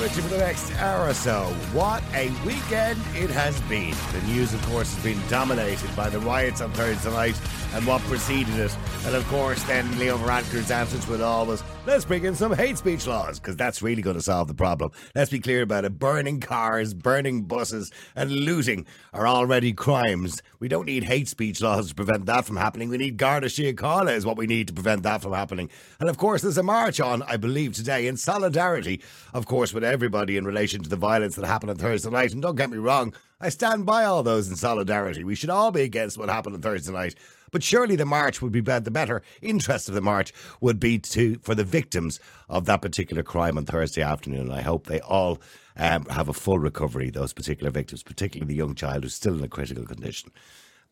with you for the next hour or so. What a weekend it has been. The news, of course, has been dominated by the riots on Thursday night and what preceded it. And of course, then Leo Varadkar's absence all was, let's bring in some hate speech laws, because that's really going to solve the problem. Let's be clear about it. Burning cars, burning buses, and looting are already crimes. We don't need hate speech laws to prevent that from happening. We need Garda Síochána is what we need to prevent that from happening. And of course, there's a march on, I believe, today in solidarity, of course, with everybody in relation to the violence that happened on Thursday night. And don't get me wrong, I stand by all those in solidarity. We should all be against what happened on Thursday night. But surely the march would be. The better interest of the march would be to for the victims of that particular crime on Thursday afternoon. And I hope they all um, have a full recovery. Those particular victims, particularly the young child who's still in a critical condition.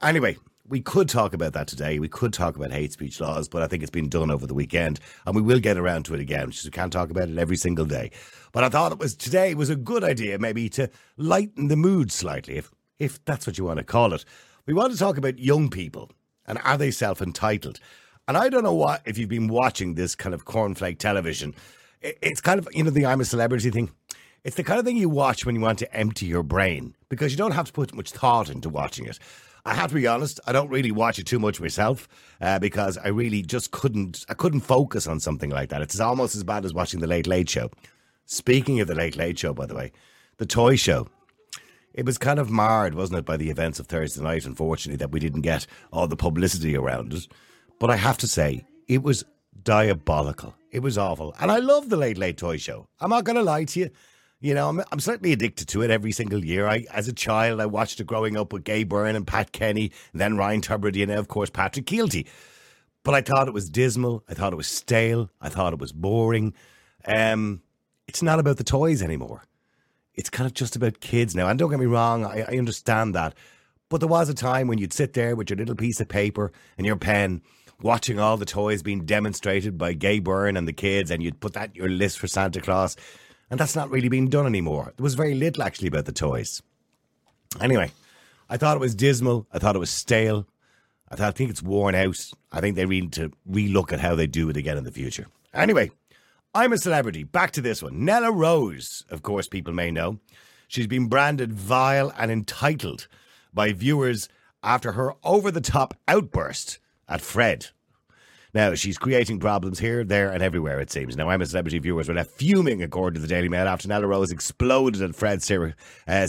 Anyway, we could talk about that today. We could talk about hate speech laws, but I think it's been done over the weekend, and we will get around to it again. Just we can't talk about it every single day. But I thought it was today was a good idea, maybe to lighten the mood slightly, if if that's what you want to call it. We want to talk about young people and are they self entitled? And I don't know what if you've been watching this kind of cornflake television. It's kind of you know the I'm a celebrity thing. It's the kind of thing you watch when you want to empty your brain because you don't have to put much thought into watching it. I have to be honest, I don't really watch it too much myself uh, because I really just couldn't. I couldn't focus on something like that. It's almost as bad as watching the Late Late Show. Speaking of the Late Late Show, by the way, the Toy Show. It was kind of marred, wasn't it, by the events of Thursday night, unfortunately, that we didn't get all the publicity around it. But I have to say, it was diabolical. It was awful. And I love the Late Late Toy Show. I'm not going to lie to you. You know, I'm, I'm certainly addicted to it every single year. I, as a child, I watched it growing up with Gay Byrne and Pat Kenny, and then Ryan Tubridy, and of course, Patrick Kielty. But I thought it was dismal. I thought it was stale. I thought it was boring. Um, it's not about the toys anymore it's kind of just about kids now. And don't get me wrong, I, I understand that. But there was a time when you'd sit there with your little piece of paper and your pen, watching all the toys being demonstrated by Gay Byrne and the kids, and you'd put that your list for Santa Claus. And that's not really being done anymore. There was very little actually about the toys. Anyway, I thought it was dismal. I thought it was stale. I thought I think it's worn out. I think they need to relook at how they do it again in the future. Anyway, I'm a celebrity. Back to this one. Nella Rose, of course, people may know. She's been branded vile and entitled by viewers after her over the top outburst at Fred now, she's creating problems here, there, and everywhere, it seems. Now, I'm celebrity viewers were left fuming, according to the Daily Mail, after Nella Rose exploded at Fred Sir- uh,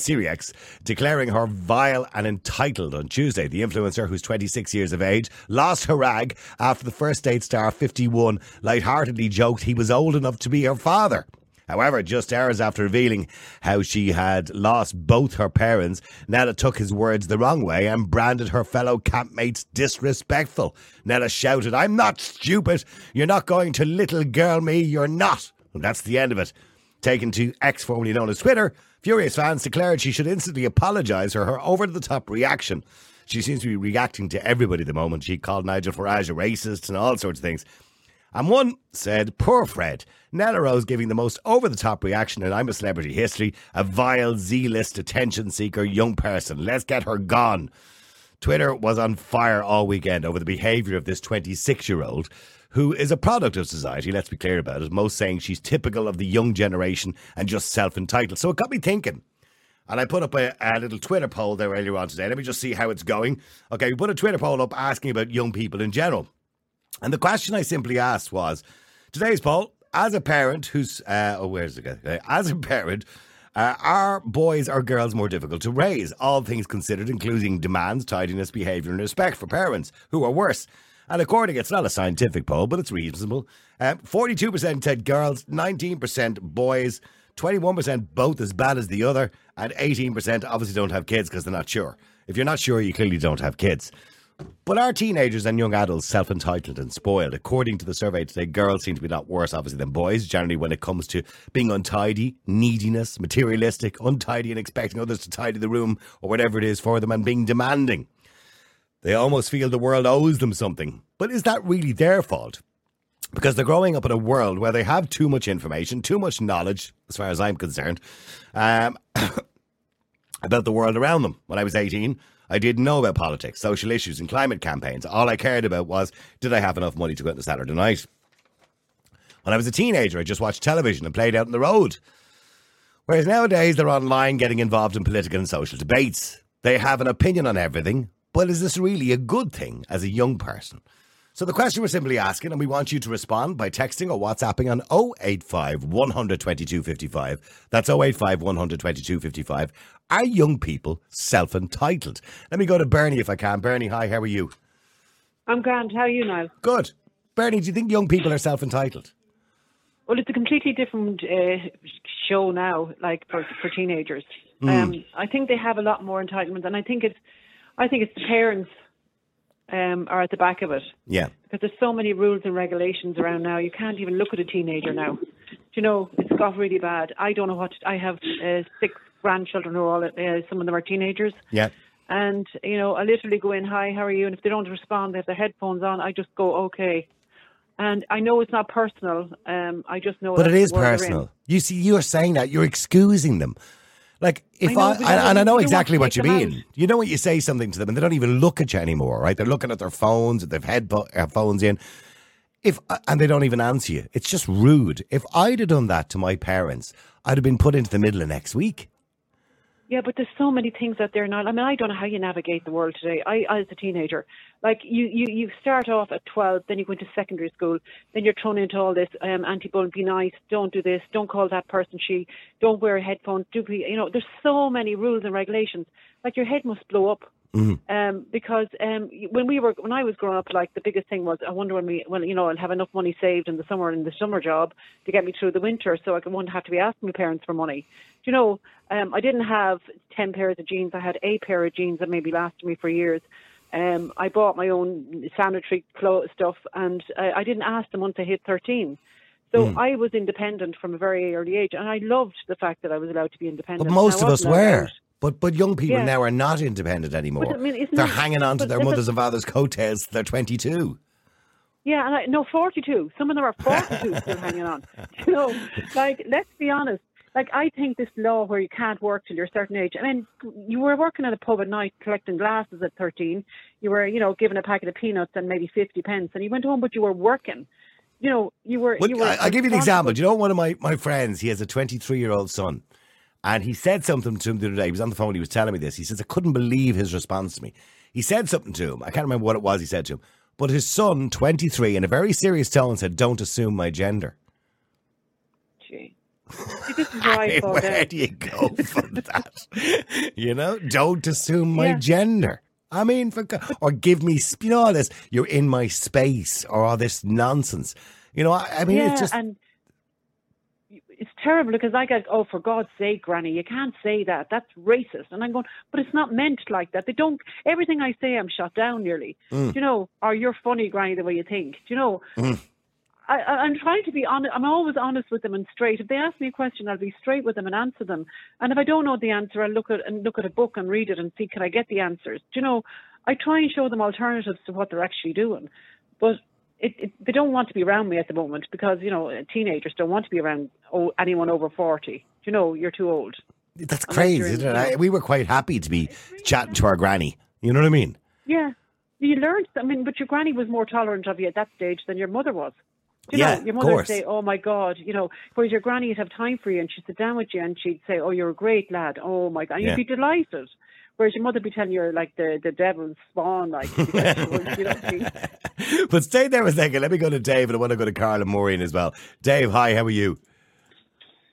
declaring her vile and entitled on Tuesday. The influencer, who's 26 years of age, lost her rag after the first date star 51 lightheartedly joked he was old enough to be her father. However, just hours after revealing how she had lost both her parents, Nella took his words the wrong way and branded her fellow campmates disrespectful. Nella shouted, I'm not stupid. You're not going to little girl me. You're not. And that's the end of it. Taken to X, formerly known as Twitter, furious fans declared she should instantly apologise for her over the top reaction. She seems to be reacting to everybody at the moment. She called Nigel Farage a racist and all sorts of things. And one said, Poor Fred. Nella Rose giving the most over the top reaction in I'm a Celebrity history. A vile, Z list attention seeker young person. Let's get her gone. Twitter was on fire all weekend over the behaviour of this 26 year old who is a product of society, let's be clear about it. Most saying she's typical of the young generation and just self entitled. So it got me thinking. And I put up a, a, little Twitter poll there earlier on today. Let me just see how it's going. Okay, we put a Twitter poll up asking about young people in general. And the question I simply asked was today's poll, as a parent who's, uh, oh, where's the guy? As a parent, uh, are boys or girls more difficult to raise? All things considered, including demands, tidiness, behaviour, and respect for parents. Who are worse? And according, it's not a scientific poll, but it's reasonable. Uh, 42% said girls, 19% boys, 21% both as bad as the other, and 18% obviously don't have kids because they're not sure. If you're not sure, you clearly don't have kids. But are teenagers and young adults self entitled and spoiled? According to the survey today, girls seem to be a lot worse, obviously, than boys, generally, when it comes to being untidy, neediness, materialistic, untidy, and expecting others to tidy the room or whatever it is for them, and being demanding. They almost feel the world owes them something. But is that really their fault? Because they're growing up in a world where they have too much information, too much knowledge, as far as I'm concerned, um, about the world around them. When I was 18, I didn't know about politics, social issues, and climate campaigns. All I cared about was did I have enough money to go out on Saturday night? When I was a teenager, I just watched television and played out on the road. Whereas nowadays, they're online getting involved in political and social debates. They have an opinion on everything, but is this really a good thing as a young person? So the question we're simply asking, and we want you to respond by texting or WhatsApping on 085 122 55. That's 085 122 55. Are young people self entitled? Let me go to Bernie if I can. Bernie, hi, how are you? I'm grand. How are you now? Good. Bernie, do you think young people are self entitled? Well, it's a completely different uh, show now, like for, for teenagers. Hmm. Um, I think they have a lot more entitlement, and I think it's, I think it's the parents um, are at the back of it Yeah. because there's so many rules and regulations around now. You can't even look at a teenager now. Do you know it's got really bad. I don't know what to, I have uh, six grandchildren who are all uh, some of them are teenagers. Yeah. And you know, I literally go in, "Hi, how are you?" And if they don't respond, they have their headphones on. I just go, "Okay." And I know it's not personal. Um, I just know. But it is the world they're in. personal. You see, you're saying that you're excusing them. Like if I know, I, you and, I know you don't want exactly what you mean. out. You know what you say something to them, and they don't even look at you anymore, right? They're looking at their phones, they've headphones in. If uh, and they don't even answer you, it's just rude. If I'd have done that to my parents, I'd have been put into the middle of next week. Yeah, but there's so many things out there now. I mean, I don't know how you navigate the world today. I, as a teenager, like you, you, you start off at 12, then you go into secondary school, then you're thrown into all this um, anti-bullying, be nice, don't do this, don't call that person she, don't wear headphones, do be, you know, there's so many rules and regulations. Like your head must blow up. Um, because um, when we were when I was growing up, like the biggest thing was I wonder when we well you know I'll have enough money saved in the summer in the summer job to get me through the winter, so I wouldn't have to be asking my parents for money. Do you know? Um, I didn't have ten pairs of jeans. I had a pair of jeans that maybe lasted me for years. Um, I bought my own sanitary clothes stuff, and uh, I didn't ask them once I hit thirteen. So I was independent from a very early age, and I loved the fact that I was allowed to be independent. But most of us were. out. But but young people Yeah. now are not independent anymore. I mean, They're it- hanging on to their mothers and fathers' coattails. till They're 22. Yeah, and I, no, 42. Some of them are 42 still hanging on. You know, like, let's be honest. Like, I think this law where you can't work till you're a certain age. I mean, you were working at a pub at night collecting glasses at 13. You were, you know, given a packet of peanuts and maybe 50 pence, and you went home, but you were working. You know, you were. Well, you were I, I'll give you an example. Do you know one of my, my friends? He has a 23 year old son. And he said something to him the other day. He was on the phone. He was telling me this. He says, I couldn't believe his response to me. He said something to him. I can't remember what it was he said to him. But his son, 23, in a very serious tone, said, Don't assume my gender. Gee. See, this is where I where down. do you go from that? you know, don't assume my Yeah. gender. I mean, for, go- or give me, you know, all this, you're in my space, or all this nonsense. You know, I, I mean, yeah, it's just. and terrible because I get, oh, for God's sake, Granny, you can't say that. That's racist. And I'm going, but it's not meant like that. They don't. Everything I say, I'm shut down nearly. Mm. Do you know? Or you're funny, Granny, the way you think. Do you know? I, I- I'm trying to be honest. I'm always honest with them and straight. If they ask me a question, I'll be straight with them and answer them. And if I don't know the answer, I'll look at and look at a book and read it and see can I get the answers. Do you know? I try and show them alternatives to what they're actually doing, but it, it, they don't want to be around me at the moment because you know teenagers don't want to be around oh, anyone over forty. Do you know you're too old? That's Unless crazy, isn't it? I, we were quite happy to be chatting to our granny. You know what I mean? Yeah, you learned. I mean, but your granny was more tolerant of you at that stage than your mother was. You Yeah, know, your mother would say, "Oh my God," you know. Whereas your granny would have time for you, and she'd sit down with you, and she'd say, "Oh, you're a great lad. Oh my God," and Yeah. you'd be delighted. Whereas your mother would be telling you like the the devil's spawn, like you know. but stay there a second. Let me go to Dave, and I want to go to Carl and Maureen as well. Dave, hi, how are you?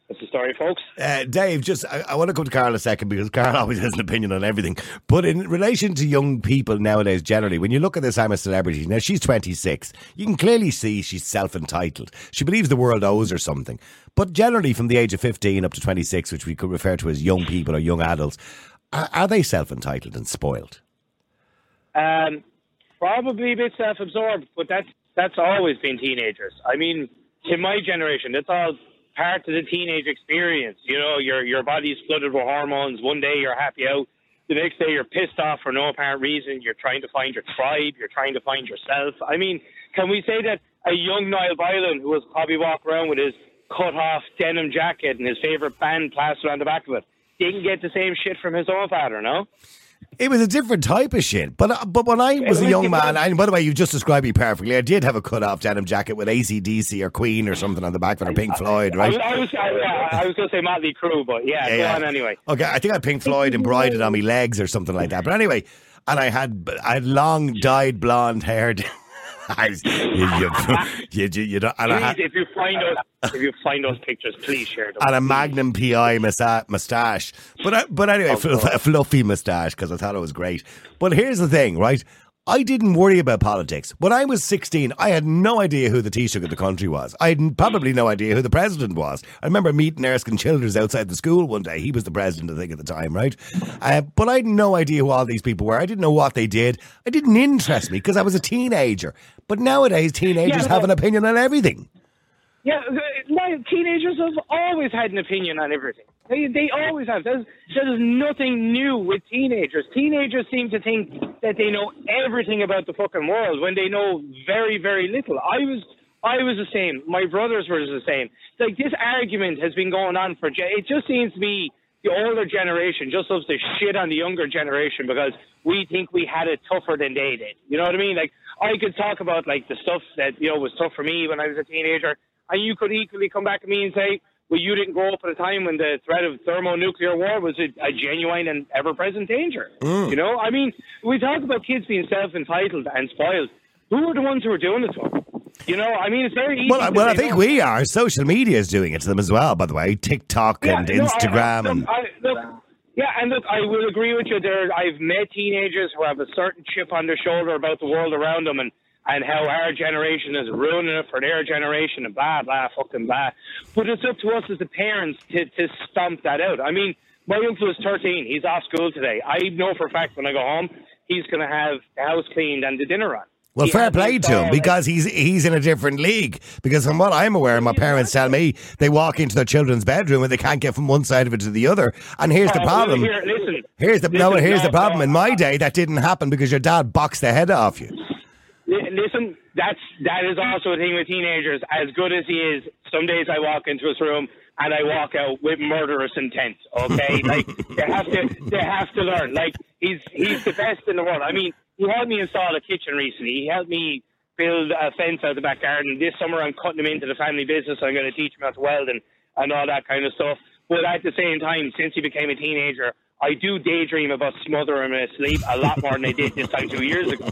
That's the story, folks. Uh, Dave, just I, I want to come to Carl a second because Carl always has an opinion on everything. But in relation to young people nowadays, generally, when you look at this, I'm a celebrity. Now she's 26. You can clearly see she's self-entitled. She believes the world owes her something. But generally, from the age of 15 up to 26, which we could refer to as young people or young adults, are, they self-entitled and spoiled? Um, probably a bit self-absorbed, but that's that's always been teenagers. I mean, in my generation, that's all part of the teenage experience. You know, your your body's flooded with hormones. One day you're happy out, the next day you're pissed off for no apparent reason. You're trying to find your tribe. You're trying to find yourself. I mean, can we say that a young Niall Boylan, who was probably walking around with his cut off denim jacket and his favorite band plastered on the back of it, didn't get the same shit from his own father? No. It was a different type of shit. But uh, but when I was a young man, and by the way, you just described me perfectly. I did have a cut off denim jacket with ACDC or Queen or something on the back of it, or Pink Floyd, right? was, I was, I, yeah, I was going to say Motley Crue, but yeah, Yeah, go yeah. on anyway. Okay, I think I had Pink Floyd embroidered on my legs or something like that. But anyway, and I had I had long dyed blonde hair. I you, you, you, you, don't, Please, had, if you find those, if you find those pictures, please share them. and a Magnum PI mustache. But I, but anyway, oh, fl- a fluffy mustache because I thought it was great. But here's the thing, right? I didn't worry about politics. When I was 16, I had no idea who the Taoiseach of the country was. I had probably no idea who the president was. I remember meeting Erskine Childers outside the school one day. He was the president, I think, at the time, right? Uh, but I had no idea who all these people were. I didn't know what they did. It didn't interest me because I was a teenager. But nowadays, teenagers Yeah, have an opinion on everything. Yeah, uh, my teenagers have always had an opinion on everything. They they always have. There's there's nothing new with teenagers. Teenagers seem to think that they know everything about the fucking world when they know very very little. I was I was the same. My brothers were the same. Like this argument has been going on for. It just seems to be the older generation just loves to shit on the younger generation because we think we had it tougher than they did. You know what I mean? Like I could talk about like the stuff that you know was tough for me when I was a teenager, and you could equally come back to me and say, "Well, you didn't grow up at a time when the threat of thermonuclear war was a, a genuine and ever-present danger." Mm. You know, I mean, we talk about kids being self-entitled and spoiled. Who are the ones who are doing it to them? You know, I mean, it's very easy. Well, I- well, I think no. we are. Social media is doing it to them as well, by the way. TikTok and Yeah, no, I- Instagram I, and. look, I, look, yeah, and look, I will agree with you. There, I've met teenagers who have a certain chip on their shoulder about the world around them, and and how our generation is ruining it for their generation, and blah blah fucking blah. But it's up to us as the parents to to stomp that out. I mean, my uncle is 13. He's off school today. I know for a fact when I go home, he's going to have the house cleaned and the dinner on. Well, He fair play to him because he's he's in a different league. Because from what I'm aware, my parents tell me they walk into their children's bedroom and they can't get from one side of it to the other. And here's the problem. Here, listen. Here's the no. Here's the problem. no, In my day, that didn't happen because your dad boxed the head off you. Li- Listen, that's that is also a thing with teenagers. As good as he is, some days I walk into his room and I walk out with murderous intent. Okay, like they have to they have to learn. Like he's he's the best in the world. I mean, he helped me install a kitchen recently. He helped me build a fence out the back garden. This summer, I'm cutting him into the family business. I'm going to teach him how to weld and and all that kind of stuff. But at the same time, since he became a teenager, I do daydream about smothering him asleep a lot more than I did this time two years ago.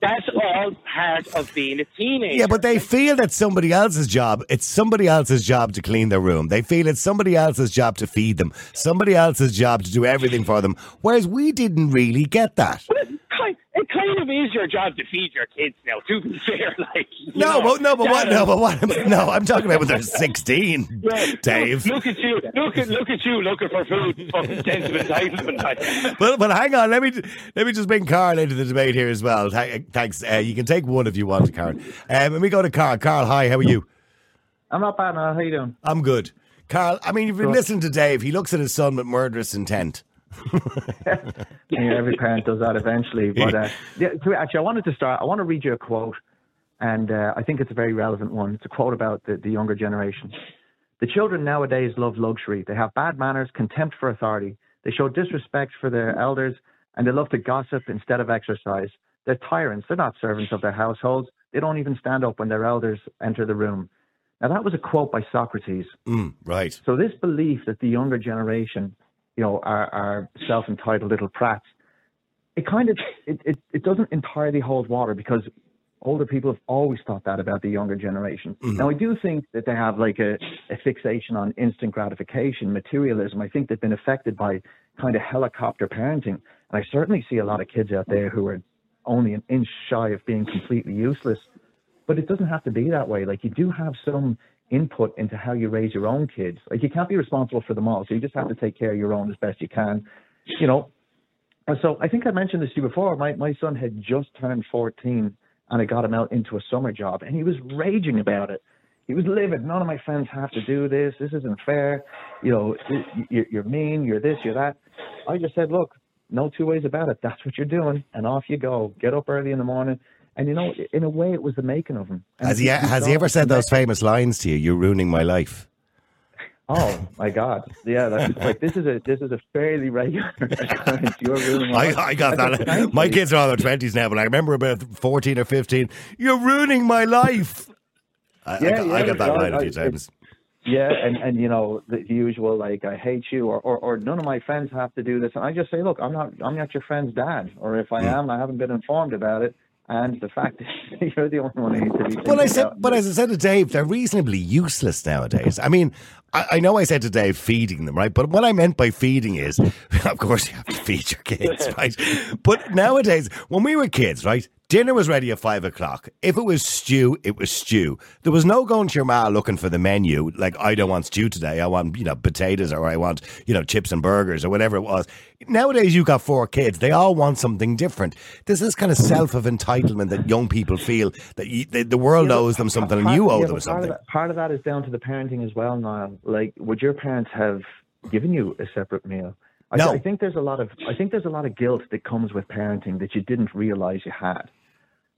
That's all part of being a teenager. Yeah, but they feel that somebody else's job. It's somebody else's job to clean their room. They feel it's somebody else's job to feed them. Somebody else's job to do everything for them. Whereas we didn't really get that. Kind, kind of is your job to feed your kids now. To be fair, like No, know, but no, but what? No, but what? No, I'm talking about when they're 16, yeah, Dave. Look at you! Look at look at you looking for food. Fucking sense of entitlement. like. Well, but hang on. Let me let me just bring Carl into the debate here as well. Thanks. Uh, you can take one if you want, Carl. Um, let me go to Carl. Carl, hi. How are you? I'm not bad now. How you doing? I'm good. Carl, I mean, you've been Good. listening to Dave. He looks at his son with murderous intent. Every parent does that eventually. But uh, yeah, so actually, I wanted to start. I want to read you a quote, and uh, I think it's a very relevant one. It's a quote about the, the younger generation. The children nowadays love luxury. They have bad manners, contempt for authority. They show disrespect for their elders, and they love to gossip instead of exercise. They're tyrants. They're not servants of their households. They don't even stand up when their elders enter the room. Now, that was a quote by Socrates. Mm, right. So this belief that the younger generation, you know, are, are self-entitled little prats, it kind of it, it, it doesn't entirely hold water because older people have always thought that about the younger generation. Mm-hmm. Now I do think that they have like a, a fixation on instant gratification, materialism. I think they've been affected by kind of helicopter parenting. And I certainly see a lot of kids out there who are only an inch shy of being completely useless but it doesn't have to be that way. Like you do have some input into how you raise your own kids. Like you can't be responsible for them all, so you just have to take care of your own as best you can. You know. And so I think I mentioned this to you before. My my son had just turned 14, and I got him out into a summer job, and he was raging about it. He was livid. None of my friends have to do this. This isn't fair. You know, you're mean. You're this. You're that. I just said, look, no two ways about it. That's what you're doing, and off you go. Get up early in the morning. And you know, in a way, it was the making of him. And Has he has he ever said those famous lines to you? You're ruining my life. Oh my God! Yeah, that's like this is a this is a fairly regular occurrence. You're ruining. my I, life. I got That's that. My kids are all in their twenties now, but I remember about fourteen or fifteen. You're ruining my life. I, I, Yeah, I got that line a few times. Yeah, and and you know the usual like I hate you or, or or none of my friends have to do this, and I just say, look, I'm not I'm not your friend's dad, or if I Hmm. am, I haven't been informed about it, and the fact is you're the only one who needs to be. Well, I said, but as I said to Dave, they're reasonably useless nowadays. I mean, I, I know I said today feeding them, right? But what I meant by feeding is, of course, you have to feed your kids, right? But nowadays, when we were kids, right? Dinner was ready at five o'clock. If it was stew, it was stew. There was no going to your ma looking for the menu. Like, I don't want stew today. I want, you know, potatoes or I want, you know, chips and burgers or whatever it was. Nowadays, you've got four kids. They all want something different. There's this kind of self of entitlement that young people feel that you, the, the world Yeah, owes them something and you owe yeah, them but part something. Of that, part of that is down to the parenting as well, Niall. Like, would your parents have given you a separate meal? I, No. I think there's a lot of I think there's a lot of guilt that comes with parenting that you didn't realize you had,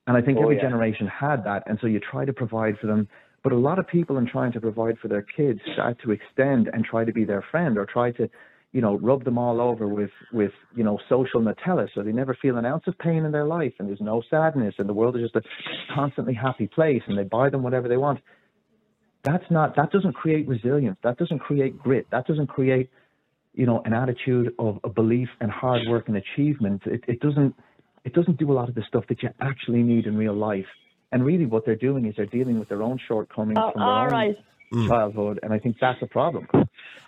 and I think Oh, every yeah. generation had that, and so you try to provide for them. But a lot of people, in trying to provide for their kids, start to extend and try to be their friend or try to, you know, rub them all over with with you know social Nutella, so they never feel an ounce of pain in their life, and there's no sadness, and the world is just a constantly happy place, and they buy them whatever they want that's not that doesn't create resilience that doesn't create grit that doesn't create you know an attitude of a belief and hard work and achievement it, it doesn't it doesn't do a lot of the stuff that you actually need in real life and really what they're doing is they're dealing with their own shortcomings Oh, from their all own right. Mm. childhood and i think that's a problem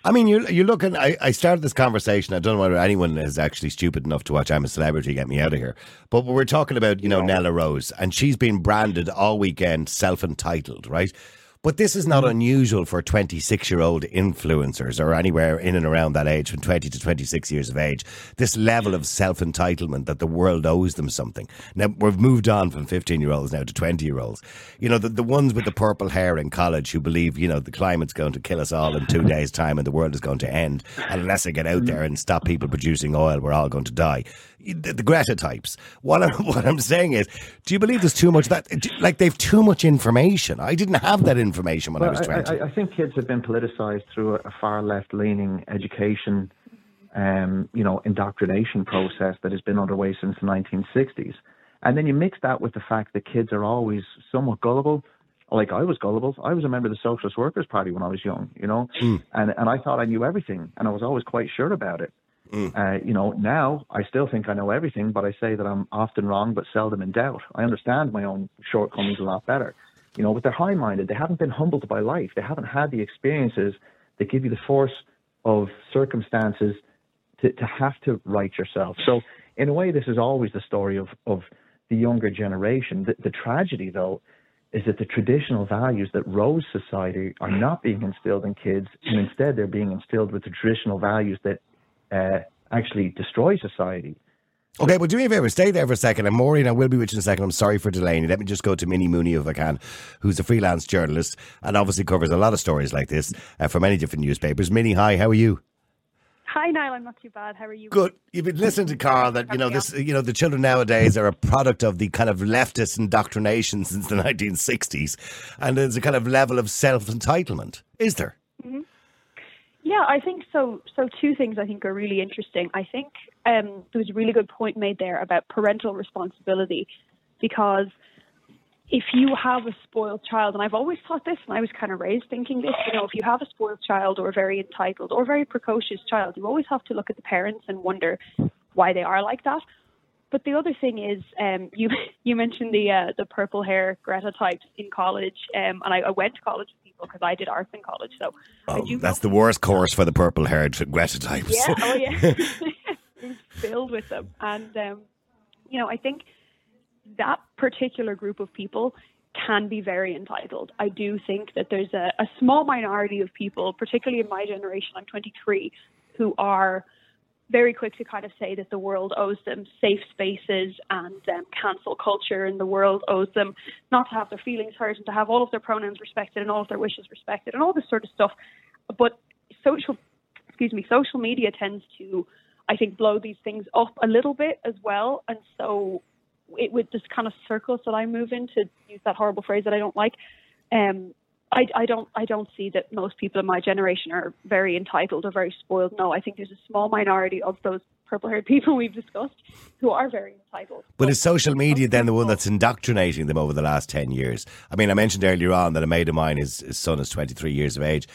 I mean, you're, you're looking. I, I started this conversation. I don't know whether anyone is actually stupid enough to watch I'm a Celebrity, Get Me Out of Here. But we're talking about, you know, Nella Rose, and she's been branded all weekend self entitled, right? But this is not mm. unusual for 26 year old influencers or anywhere in and around that age, from 20 to 26 years of age. This level of self entitlement that the world owes them something. Now, we've moved on from 15 year olds now to 20 year olds. You know, the, the ones with the purple hair in college who believe, you know, the climate's going to kill us all in two days' time and the world is going to end. And unless I get out mm. there and stop people producing oil, we're all going to die. The, the Greta types. What I'm, what I'm saying is, do you believe there's too much that, like, they've too much information? I didn't have that information when I was 20. I, I think kids have been politicized through a, a far left leaning education, um, you know, indoctrination process that has been underway since the 1960s. And then you mix that with the fact that kids are always somewhat gullible. Like I was gullible. I was a member of the Socialist Workers Party when I was young, you know, and and I thought I knew everything, and I was always quite sure about it. Uh, you know, now I still think I know everything, but I say that I'm often wrong, but seldom in doubt. I understand my own shortcomings a lot better. You know, but they're high minded. They haven't been humbled by life. They haven't had the experiences that give you the force of circumstances to, to have to right yourself. So, in a way, this is always the story of, of the younger generation. The, the tragedy, though, is that the traditional values that rose society are not being instilled in kids, and instead they're being instilled with the traditional values that uh, actually destroy society. Okay, well, do me a favour, stay there for a second. And Maureen, I will be with you in a second. I'm sorry for delaying you. Let me just go to Minnie Mooney if I can, who's a freelance journalist and obviously covers a lot of stories like this uh, for many different newspapers. Minnie, hi, how are you? Hi, Niall. I'm not too bad. How are you? Good. You've been listening to Carl that you know this. You know the children nowadays are a product of the kind of leftist indoctrination since the 1960s, and there's a kind of level of self entitlement. Is there? Yeah, I think so. So two things I think are really interesting. I think um, there was a really good point made there about parental responsibility, because if you have a spoiled child, and I've always thought this, and I was kind of raised thinking this, you know, if you have a spoiled child or a very entitled or very precocious child, you always have to look at the parents and wonder why they are like that. But the other thing is, um, you you mentioned the uh, the purple hair Greta types in college, um, and I, I went to college with because I did arts in college, so Oh, that's the worst course for the purple-haired Greta types. Yeah, oh yeah, filled with them, and um, you know, I think that particular group of people can be very entitled. I do think that there's a, a small minority of people, particularly in my generation, I'm 23, who are very quick to kind of say that the world owes them safe spaces and um, cancel culture, and the world owes them not to have their feelings hurt and to have all of their pronouns respected and all of their wishes respected and all this sort of stuff. But social, excuse me, social media tends to, I think, blow these things up a little bit as well, and so it with this kind of circles that I move in to use that horrible phrase that I don't like. Um, I, I don't I don't see that most people in my generation are very entitled or very spoiled. No, I think there's a small minority of those purple haired people we've discussed who are very entitled. But is social media then the one that's indoctrinating them over the last 10 years? I mean, I mentioned earlier on that a mate of mine, his, his son is 23 years of age.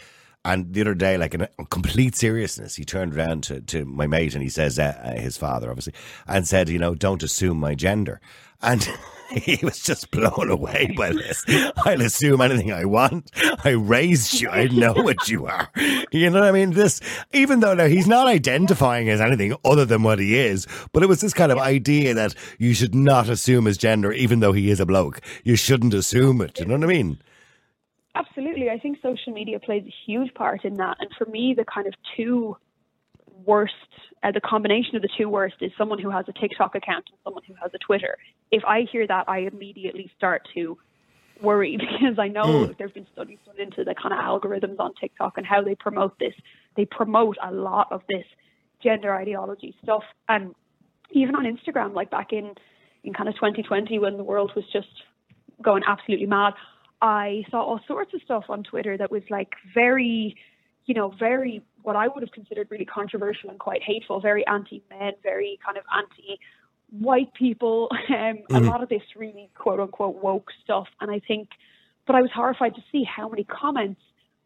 And the other day, like in complete seriousness, he turned around to, to my mate and he says, uh, uh, his father obviously, and said, you know, don't assume my gender. And he was just blown away by this. I'll assume anything I want. I raised you. I know what you are. You know what I mean? This, even though now he's not identifying as anything other than what he is, but it was this kind of idea that you should not assume his gender, even though he is a bloke. You shouldn't assume it. You know what I mean? Absolutely. I think social media plays a huge part in that. And for me, the kind of two worst, uh, the combination of the two worst is someone who has a TikTok account and someone who has a Twitter. If I hear that, I immediately start to worry because I know mm. there's been studies done into the kind of algorithms on TikTok and how they promote this. They promote a lot of this gender ideology stuff. And even on Instagram, like back in, in kind of 2020 when the world was just going absolutely mad, I saw all sorts of stuff on Twitter that was like very, you know, very what I would have considered really controversial and quite hateful, very anti men, very kind of anti white people, um, mm-hmm. a lot of this really quote unquote woke stuff. And I think, but I was horrified to see how many comments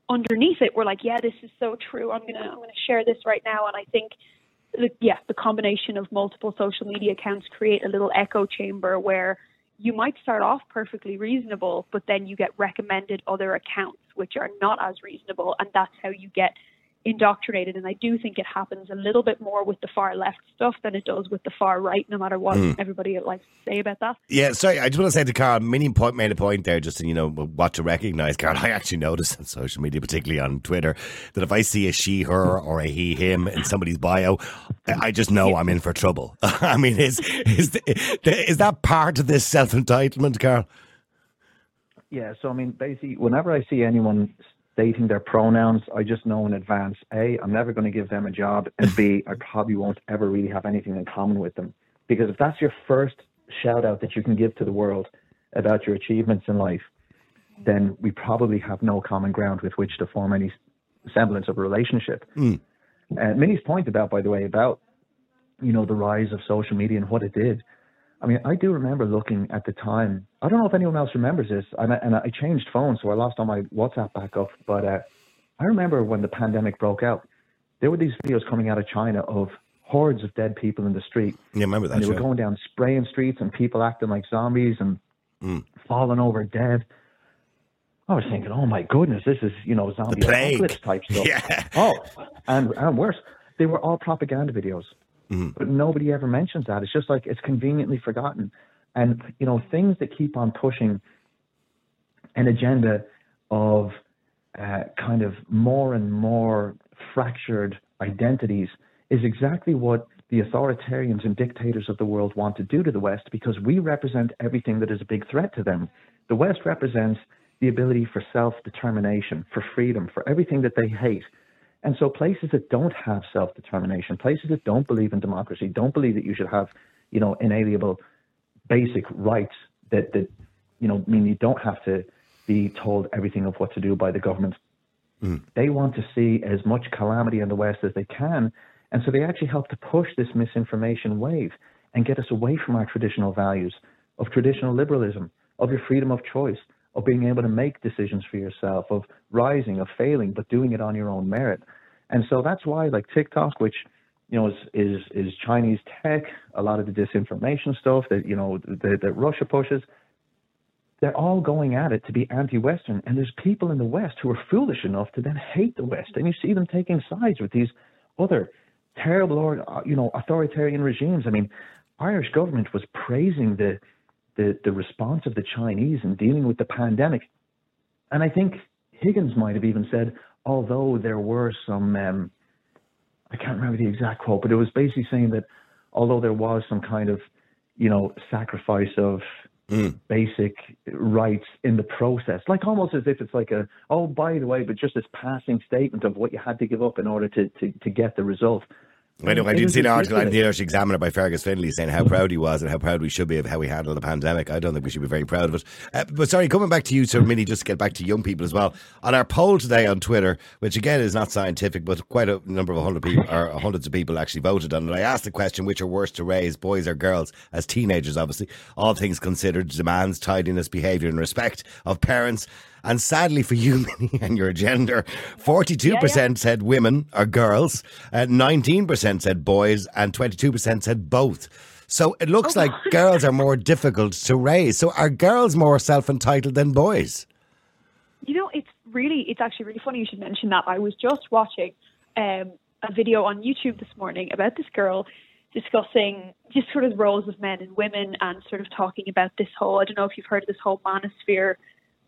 underneath it were like, yeah, this is so true. I'm gonna I'm gonna share this right now. And I think, yeah, the combination of multiple social media accounts create a little echo chamber where you might start off perfectly reasonable, but then you get recommended other accounts which are not as reasonable, and that's how you get indoctrinated. And I do think it happens a little bit more with the far left stuff than it does with the far right, no matter what mm. everybody likes to say about that. Yeah, sorry, I just want to say to Carl, Minnie point made a point there, just in, you know, what to recognise. Carl, I actually noticed on social media, particularly on Twitter, that if I see a she, her, or a he, him in somebody's bio, I just know I'm in for trouble. I mean, is, is, is that part of this self entitlement, Carl? Yeah, so I mean, basically, whenever I see anyone stating their pronouns, I just know in advance A, I'm never going to give them a job, and B, I probably won't ever really have anything in common with them. Because if that's your first shout out that you can give to the world about your achievements in life, then we probably have no common ground with which to form any semblance of a relationship. Mm. Uh, Minnie's point about, by the way, about you know the rise of social media and what it did I mean, I do remember looking at the time. I don't know if anyone else remembers this, and I, and I changed phones, so I lost all my WhatsApp backup. But uh, I remember when the pandemic broke out, there were these videos coming out of China of hordes of dead people in the street. Yeah, remember that? And they were going down spraying streets and people acting like zombies and mm. falling over dead. I was thinking, oh my goodness, this is you know zombie apocalypse type stuff. Yeah. Oh, and and worse, they were all propaganda videos. Mm. But nobody ever mentions that. It's just like it's conveniently forgotten. And, you know, things that keep on pushing an agenda of uh, kind of more and more fractured identities is exactly what the authoritarians and dictators of the world want to do to the West because we represent everything that is a big threat to them. The West represents the ability for self determination, for freedom, for everything that they hate. And so places that don't have self-determination, places that don't believe in democracy, don't believe that you should have, you know, inalienable basic rights that, that you know, mean you don't have to be told everything of what to do by the government. Mm. They want to see as much calamity in the West as they can. And so they actually help to push this misinformation wave and get us away from our traditional values of traditional liberalism, of your freedom of choice, of being able to make decisions for yourself, of rising, of failing, but doing it on your own merit. And so that's why, like TikTok, which you know is is, is Chinese tech, a lot of the disinformation stuff that you know that, that Russia pushes, they're all going at it to be anti-Western. And there's people in the West who are foolish enough to then hate the West, and you see them taking sides with these other terrible, or uh, you know, authoritarian regimes. I mean, Irish government was praising the the, the response of the Chinese in dealing with the pandemic. And I think Higgins might have even said, although there were some, um, I can't remember the exact quote, but it was basically saying that although there was some kind of, you know, sacrifice of mm. basic rights in the process, like almost as if it's like a, oh, by the way, but just this passing statement of what you had to give up in order to, to, to get the result. I know. I did see an article in the Irish Examiner by Fergus Finlay saying how proud he was and how proud we should be of how we handled the pandemic. I don't think we should be very proud of it. Uh, but sorry, coming back to you, Sir Minnie, just to get back to young people as well. On our poll today on Twitter, which again is not scientific, but quite a number of hundred people or hundreds of people actually voted on it. I asked the question: which are worse to raise, boys or girls? As teenagers, obviously, all things considered, demands tidiness, behaviour, and respect of parents. And sadly for you, Minnie, and your gender, 42% said women or girls, uh, 19% said boys, and 22% said both. So it looks like girls are more difficult to raise. So are girls more self entitled than boys? You know, it's really, it's actually really funny you should mention that. I was just watching um, a video on YouTube this morning about this girl discussing just sort of roles of men and women and sort of talking about this whole, I don't know if you've heard of this whole manosphere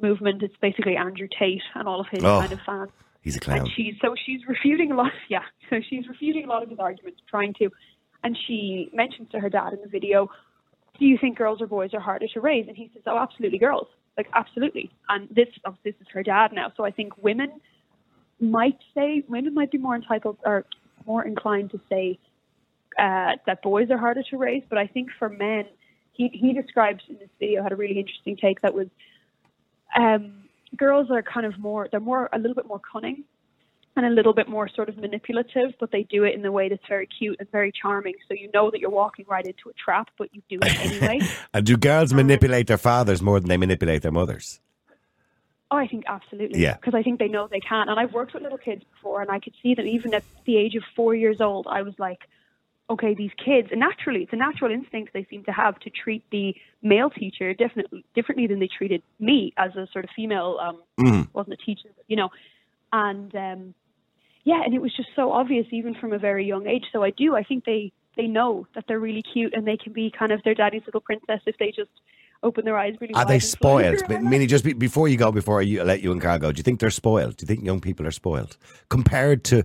movement. It's basically Andrew Tate and all of his Oh. kind of fans. He's a clown. And she's so she's refuting a lot. Yeah, so she's refuting a lot of his arguments, trying to. And she mentions to her dad in the video, "Do you think girls or boys are harder to raise?" And he says, "Oh, absolutely, girls. Like absolutely." And this, oh, this is her dad now. So I think women might say women might be more entitled or more inclined to say uh, that boys are harder to raise. But I think for men, he he describes in this video had a really interesting take that was um, girls are kind of more they're more a little bit more cunning and a little bit more sort of manipulative, but they do it in a way that's very cute and very charming. So you know that you're walking right into a trap, but you do it anyway. And do girls manipulate their fathers more than they manipulate their mothers? Oh, I think absolutely. Yeah. Because I think they know they can. And I've worked with little kids before, and I could see that even at the age of four years old, I was like, okay, these kids, and naturally, it's a natural instinct they seem to have to treat the male teacher definitely differently than they treated me as a sort of female. Um, Mm. wasn't a teacher, but, you know, and um, yeah, and it was just so obvious even from a very young age. So I do, I think they they know that they're really cute and they can be kind of their daddy's little princess if they just open their eyes really Are they spoiled? around. Minnie, just be, before you go, before I let you and Carl go, do you think they're spoiled? Do you think young people are spoiled compared to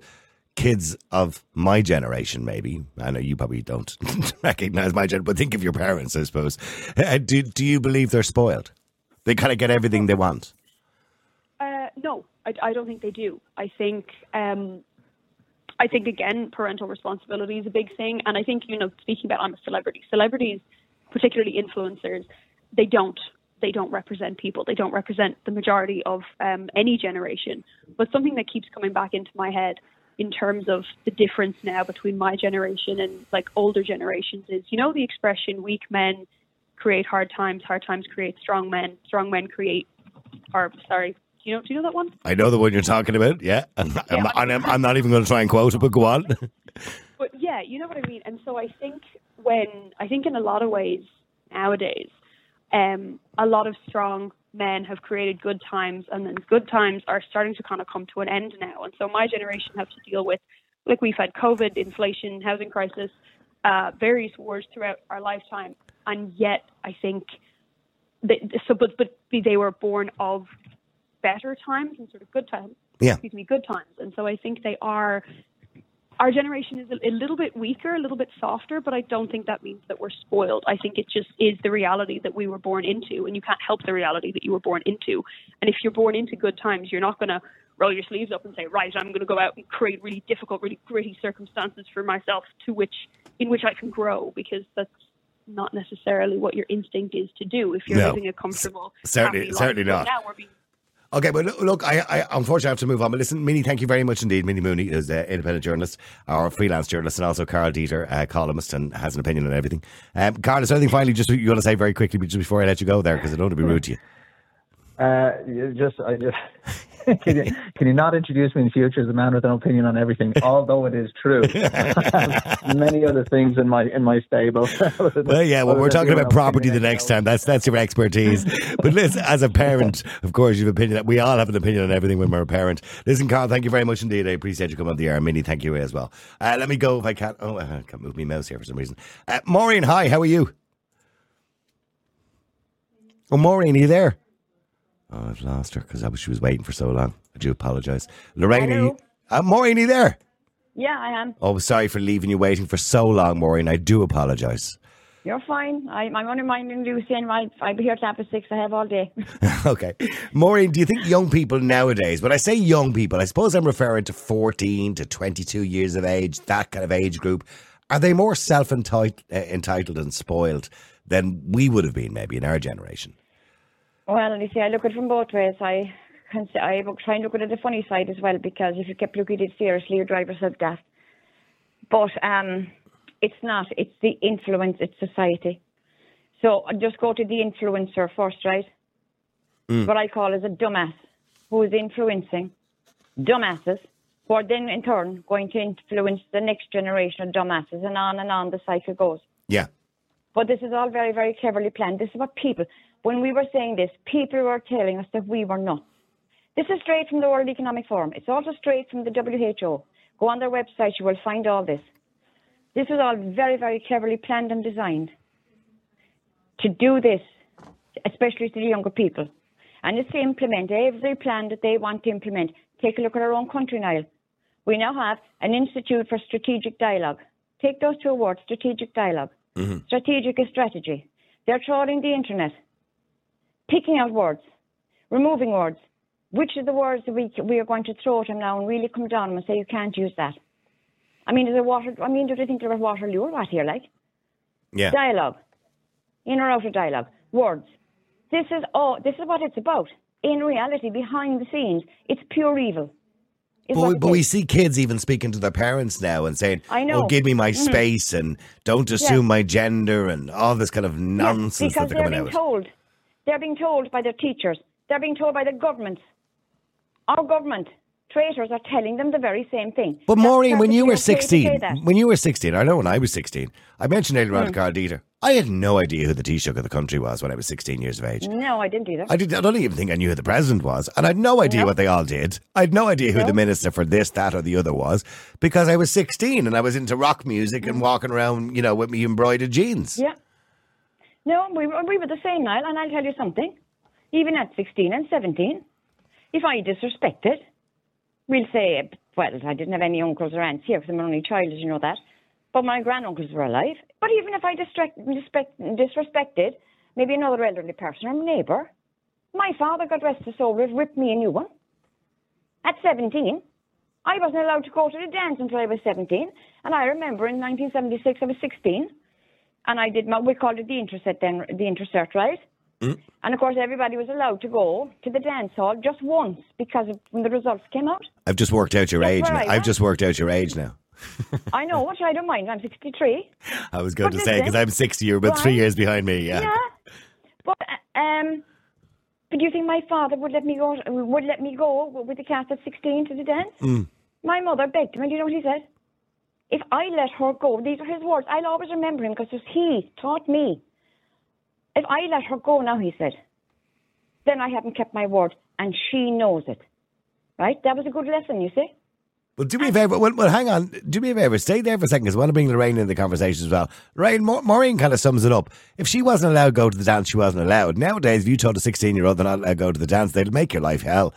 kids of my generation? Maybe I know you probably don't recognize my generation, but think of your parents, I suppose. Uh, do Do you believe they're spoiled? They kind of get everything they want. Uh, no, I, I don't think they do. I think, um, I think again, parental responsibility is a big thing, and I think you know, speaking about I'm a celebrity. Celebrities, particularly influencers, they don't they don't represent people. They don't represent the majority of um, any generation. But something that keeps coming back into my head in terms of the difference now between my generation and like older generations is, you know, the expression "weak men create hard times, hard times create strong men, strong men create." Or sorry, do you know do you know that one? I know the one you're talking about. Yeah, I'm, I'm, I'm, I'm not even going to try and quote it, but go on. But yeah, you know what I mean. And so I think when I think in a lot of ways nowadays, um, a lot of strong men have created good times, and then good times are starting to kind of come to an end now. And so my generation has to deal with, like we've had COVID, inflation, housing crisis, uh, various wars throughout our lifetime, and yet I think that so, but but they were born of better times and sort of good times. Yeah. Excuse me, good times. And so I think they are our generation is a, a little bit weaker, a little bit softer, but I don't think that means that we're spoiled. I think it just is the reality that we were born into, and you can't help the reality that you were born into. And if you're born into good times, you're not going to roll your sleeves up and say, "Right, I'm going to go out and create really difficult, really gritty circumstances for myself to which in which I can grow," because that's not necessarily what your instinct is to do if you're No. living a comfortable, Certainly- happy life. certainly not. Now we're being Okay, but look, look I, I unfortunately have to move on. But listen, Minnie, thank you very much indeed. Minnie Mooney is an independent journalist or freelance journalist, and also Carl Dieter, uh, columnist, and has an opinion on everything. Um, Carl, is there anything finally just you want to say very quickly, just before I let you go there, because I don't want to be rude to you. Uh, just, I just, can, you, can you not introduce me in future as a man with an opinion on everything? Although it is true, many other things in my in my stable. Well, yeah, well, we're talking about property the next time. That's that's your expertise. but listen, as a parent, of course, you have opinion. We all have an opinion on everything when we're a parent. Listen, Carl, thank you very much indeed. I appreciate you coming on the air. Minnie, thank you as well. Uh, let me go if I can. Oh, I can't move my mouse here for some reason. Uh, Maureen, hi, how are you? Oh, Maureen, are you there? Oh, I've lost her because she was waiting for so long. I do apologise. Lorraine, are you, uh, Maureen, are you there? Yeah, I am. Oh, sorry for leaving you waiting for so long, Maureen. I do apologise. You're fine. I, I'm only minding Lucy, and I'll, I'll be here till after six. I have all day. okay. Maureen, do you think young people nowadays, when I say young people, I suppose I'm referring to 14 to 22 years of age, that kind of age group, are they more self entitled and spoiled than we would have been maybe in our generation? Well, you see, I look at it from both ways. I can say, I try and look at it the funny side as well because if you kept looking at it seriously, you drive yourself daft. But um, it's not. It's the influence. It's society. So just go to the influencer first, right? Mm. What I call is a dumbass who is influencing dumbasses who are then in turn going to influence the next generation of dumbasses and on and on the cycle goes. Yeah. But this is all very, very cleverly planned. This is what people, when we were saying this, people were telling us that we were nuts. This is straight from the World Economic Forum. It's also straight from the WHO. Go on their website, you will find all this. This was all very, very cleverly planned and designed to do this, especially to the younger people. And it's to implement every plan that they want to implement. Take a look at our own country now. We now have an Institute for Strategic Dialogue. Take those two words, strategic dialogue. Mm-hmm. Strategic is strategy. They're trawling the internet, picking out words, removing words. Which are the words that we, we are going to throw at them now and really come down and say you can't use that? I mean, is it water? I mean, do they think they're at Waterloo or what here? Like, yeah, dialogue, in or out of dialogue, words. This is all. This is what it's about. In reality, behind the scenes, it's pure evil. But, we, but we see kids even speaking to their parents now and saying, I know. "Oh, give me my mm-hmm. space and don't assume my gender and all this kind of nonsense because that they're, they're being told. They're being told by their teachers. They're being told by the government. Our government traitors are telling them the very same thing. But Maureen, when you were 16, when you were 16, I know when I was 16, I mentioned earlier on mm. Dieter, I had no idea who the Taoiseach of the country was when I was 16 years of age. No, I didn't either. I, did, I don't even think I knew who the president was. And I had no idea no. what they all did. I had no idea who no. the minister for this, that, or the other was because I was 16 and I was into rock music and walking around, you know, with me embroidered jeans. Yeah. No, we, we were the same, Niall, and I'll tell you something. Even at 16 and 17, if I disrespected, we'll say, well, I didn't have any uncles or aunts here because I'm an only child, as you know that. But my granduncles were alive. But even if I distract, disrespect, disrespected maybe another elderly person or a neighbour, my father, God rest his soul, ripped me a new one. At 17, I wasn't allowed to go to the dance until I was 17. And I remember in 1976, I was 16. And I did my, we called it the intercert then, the intercert, right? Mm. And of course, everybody was allowed to go to the dance hall just once because of when the results came out. I've just worked out your That's age. Now. I've just worked out your age now. I know, which I don't mind. I'm 63. I was going but to say because I'm 60. You're about right. three years behind me. Yeah. Yeah. But um, but do you think my father would let me go? Would let me go with the cast at 16 to the dance? Mm. My mother begged him, and do you know what he said? If I let her go, these are his words. I'll always remember him because he taught me if I let her go now, he said, then I haven't kept my word, and she knows it. Right? That was a good lesson, you see. Well, do me a favour. Well, well, hang on. Do me a favour. Stay there for a second because I want to bring Lorraine into the conversation as well. Lorraine, Maureen kind of sums it up. If she wasn't allowed to go to the dance, she wasn't allowed. Nowadays, if you told a 16 year old they're not allowed to go to the dance, they'd make your life hell.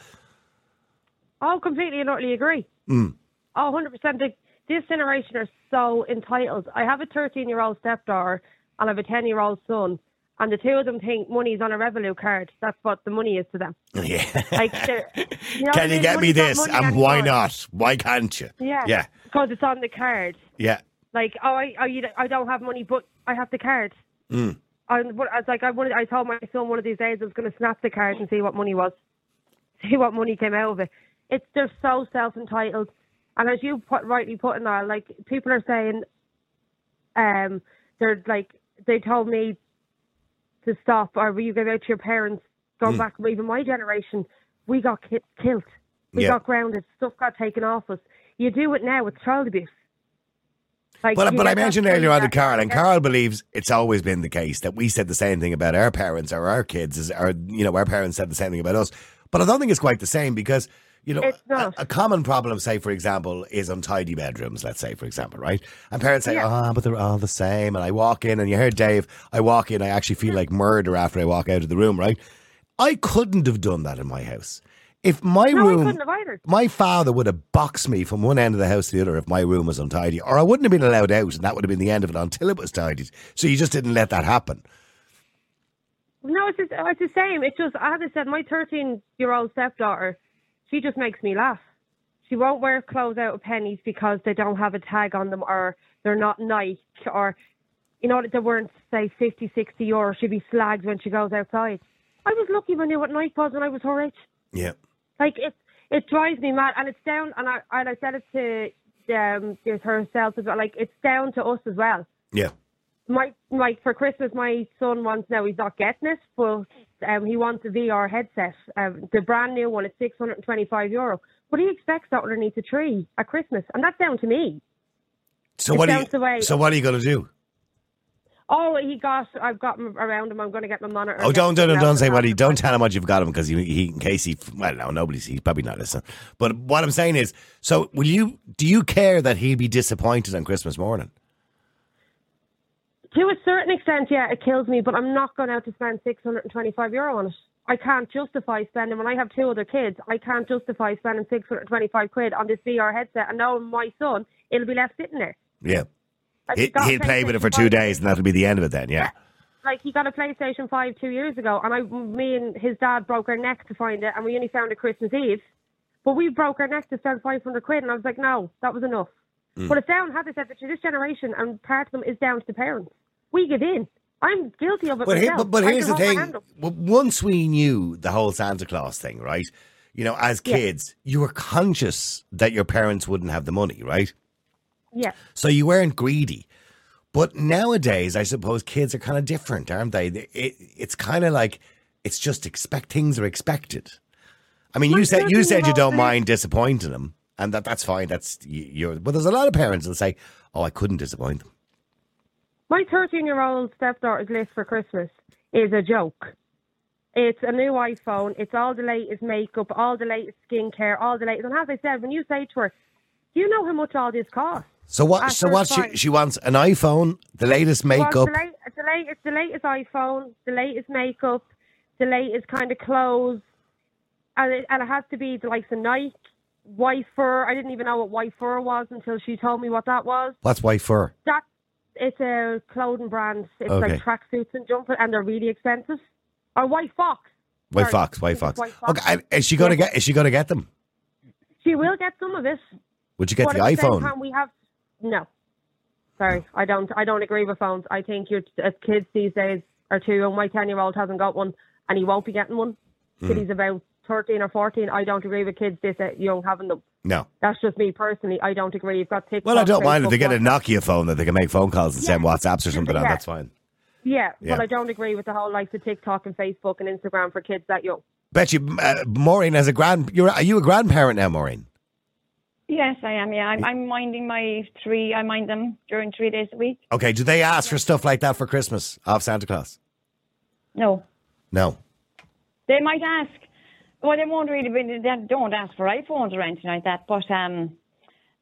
Oh, completely and utterly agree. Mm. Oh, 100%. This generation are so entitled. I have a 13 year old stepdaughter and I have a 10 year old son and the two of them think money's on a Revolut card. That's what the money is to them. Yeah. Like, you know Can you get me this? And why not? Why can't you? Yeah. Yeah. Because it's on the card. Yeah. Like, oh, I, I, I don't have money, but I have the card. Mm. I, I was like, I wanted, I told my son one of these days I was going to snap the card and see what money was, see what money came out of it. It's they're so self entitled, and as you put, rightly put in there, like people are saying, um, they're like they told me to stop, or will you give out to your parents? Going mm. back, even my generation, we got ki- killed, we yeah. got grounded, stuff got taken off us. You do it now with child abuse. Like, but but I mentioned earlier on to Carl, and Carl believes it's always been the case that we said the same thing about our parents or our kids, or you know, our parents said the same thing about us. But I don't think it's quite the same because you know, a, a, common problem, say, for example, is untidy bedrooms, let's say, for example, right? And parents say, yeah. oh, but they're all the same. And I walk in, and you heard Dave, I walk in, I actually feel like murder after I walk out of the room, right? I couldn't have done that in my house. if my No, I room, couldn't have either. my father would have boxed me from one end of the house to the other if my room was untidy, or I wouldn't have been allowed out, and that would have been the end of it until it was tidied. So you just didn't let that happen. No, it's just, it's the same. It's just I said, my 13 year old stepdaughter, she just makes me laugh. She won't wear clothes out of Penneys because they don't have a tag on them or they're not Nike or you know that they weren't say 50, 60 euro. She'd be slagged when she goes outside. I was lucky when I knew what Nike was when I was her age. Yeah. Like it, it drives me mad, and it's down. And I, and I said it to um, herself as well. Like it's down to us as well. Yeah. My, like for Christmas, my son wants now. He's not getting it, but um, he wants a VR headset. Um, the brand new one is six hundred and twenty-five euro. But he expects that underneath a tree at Christmas, and that's down to me. So It what? Are the you, way- so what are you going to do? Oh, he got. I've got him around him. I'm going to get my monitor. Oh, don't don't Get don't say what he. Don't tell him what you've got him because he, he in case he. Well, no, nobody's. He's probably not listening. But what I'm saying is, so will you? Do you care that he'll be disappointed on Christmas morning? To a certain extent, yeah, it kills me, but I'm not going out to spend 625 euro on it. I can't justify spending, when I have two other kids, I can't justify spending 625 quid on this VR headset and now my son, it'll be left sitting there. Yeah. Like, He, he'll play with it for two days, and that'll be the end of it. Then, yeah. Like, he got a PlayStation 5 two years ago, and I, me and his dad broke our neck to find it, and we only found it Christmas Eve. But we broke our neck to spend 500 quid, and I was like, no, that was enough. Mm. But it's down, how they said, to this generation, and part of them is down to the parents. We get in. I'm guilty of it But, here, myself. but, but here's the can hold my thing: hand up. W- once we knew the whole Santa Claus thing, right? You know, as Yeah. kids, you were conscious that your parents wouldn't have the money, right? Yeah. So you weren't greedy. But nowadays, I suppose kids are kind of different, aren't they? It, it's kind of like it's just expect things are expected. I mean, you said you said you don't mind disappointing them, and that that's fine. That's you're. But there's a lot of parents that say, "Oh, I couldn't disappoint them." My 13 year old stepdaughter's list for Christmas is a joke. It's a new iPhone. It's all the latest makeup, all the latest skincare, all the latest. And as I said, when you say to her, "Do you know how much all this costs?" So what? So what? She, she wants an iPhone, the latest Well, makeup. the, late, the latest, the latest iPhone, the latest makeup, the latest kind of clothes, and it, and it has to be the likes of Nike, White Fur. I didn't even know what White Fur was until she told me what that was. What's white fur? That it's a clothing brand. It's Okay. like tracksuits and jumpers, and they're really expensive. Or White Fox. White Sorry, fox, white fox. White Fox. Okay, is she going to Yeah. get? Is she to get them? She will get some of it. Would you get but the at the iPhone? we have no. Sorry, I don't. I don't agree with phones. I think your as kids these days are too young. My ten-year-old hasn't got one, and he won't be getting one till Hmm. he's about thirteen or fourteen. I don't agree with kids this uh, young having them. no. That's just me personally. I don't agree. You've got TikTok. Well, I don't mind if they Facebook, get a Nokia phone that they can make phone calls and send Yeah. WhatsApps or something on. That's fine. Yeah, Yeah. but I don't agree with the whole likes of TikTok and Facebook and Instagram for kids that young. Bet you, uh, Maureen, as a grand, you're are you a grandparent now, Maureen? Yes, I am. Yeah, I'm, I'm minding my three. I mind them during three days a week. Okay, do they ask for stuff like that for Christmas off Santa Claus? No, No. they might ask. Well, they won't really. Be, they don't ask for iPhones or anything like that. But um,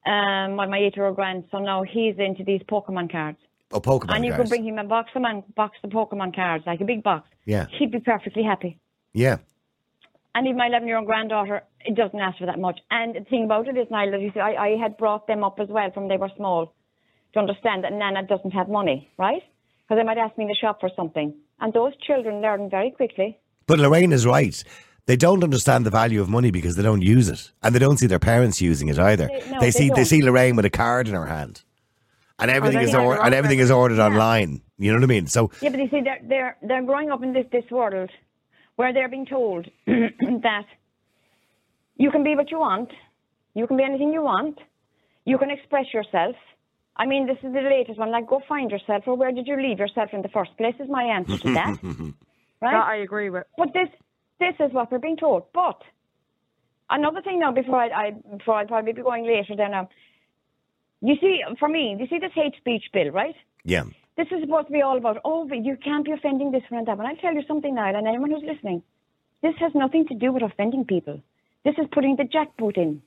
um, well, my eight-year-old grandson now he's into these Pokemon cards, Oh, Pokemon and you cards. could bring him a box of man, box of Pokemon cards, like a big box. Yeah. he'd be perfectly happy. Yeah. And even my 11 year old granddaughter, it doesn't ask for that much. And the thing about it is, Niall, that you see, I, I had brought them up as well from they were small to understand that Nana doesn't have money, right? Because they might ask me in the shop for something. And those children learn very quickly. But Lorraine is right. They don't understand the value of money because they don't use it, and they don't see their parents using it either. They- no, they they see they don't. see Lorraine with a card in her hand, and oh, everything is or, and everything is ordered Yeah. online. You know what I mean? So Yeah, but you see, they're, they're, they're growing up in this, this world where they're being told that you can be what you want, you can be anything you want, you can express yourself. I mean, this is the latest one. Like, go find yourself, or where did you leave yourself in the first place? Is my answer to that, right? That I agree with. But this this is what we're being told. But another thing now, before I, I before I probably be going later there now. Um, you see, for me, you see this hate speech bill, right? yeah, This is supposed to be all about, oh, but you can't be offending this one and that one. I'll tell you something now, and anyone who's listening, this has nothing to do with offending people. This is putting the jackboot in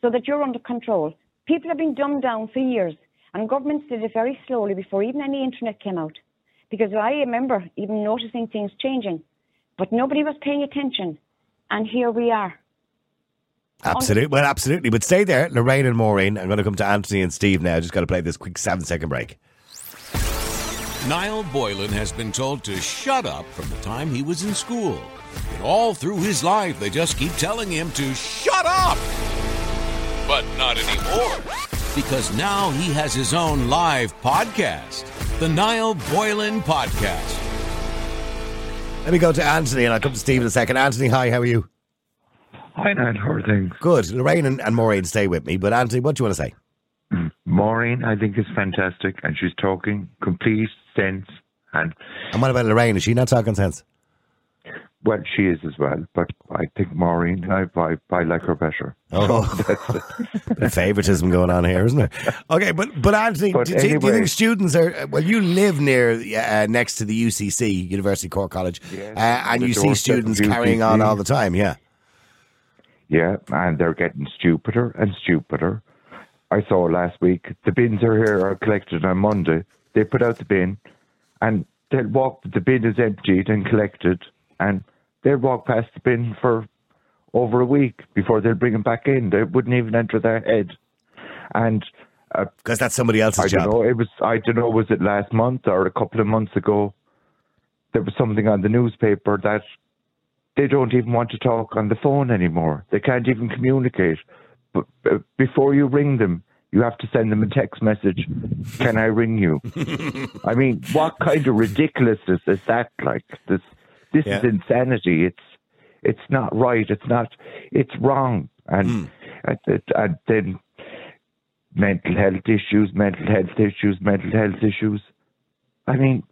so that you're under control. People have been dumbed down for years, and governments did it very slowly before even any internet came out. Because I remember even noticing things changing, but nobody was paying attention. And here we are. Absolutely. Well, absolutely. But stay there, Lorraine and Maureen. I'm going to come to Anthony and Steve now. Just got to play this quick seven second break. Niall Boylan has been told to shut up from the time he was in school. And all through his life, they just keep telling him to shut up. But not anymore. Because now he has his own live podcast, the Niall Boylan Podcast. Let me go to Anthony and I'll come to Steve in a second. Anthony, hi, how are you? Hi, Nan. How are things? Good. Lorraine and, and Maureen stay with me. But Anthony, what do you want to say? Mm. Maureen, I think, is fantastic, and she's talking complete sense. And And what about Lorraine? Is she not talking sense? Well, she is as well. But I think Maureen, I, I, I like her better. Oh, the favoritism going on here, isn't there? Okay, but but Anthony, But do, do- do you think students are? Well, you live near uh, next to the UCC, University Cork College, Yes, uh, and you see students carrying on all the time. Yeah. Yeah, and they're getting stupider and stupider. I saw last week the bins are here are collected on Monday. They put out the bin, and they'll walk. The bin is emptied and collected, and they'll walk past the bin for over a week before they'll bring them back in. They wouldn't even enter their head, and uh, Because that's somebody else's I job. don't know. It was I don't know. Was it last month or a couple of months ago? There was something on the newspaper that they don't even want to talk on the phone anymore. They can't even communicate. But uh, before you ring them, you have to send them a text message. Can I ring you? I mean, what kind of ridiculousness is that? Like this, this Yeah. is insanity. It's it's not right. It's not. It's wrong. And hmm. and, and then mental health issues, mental health issues, mental health issues. I mean,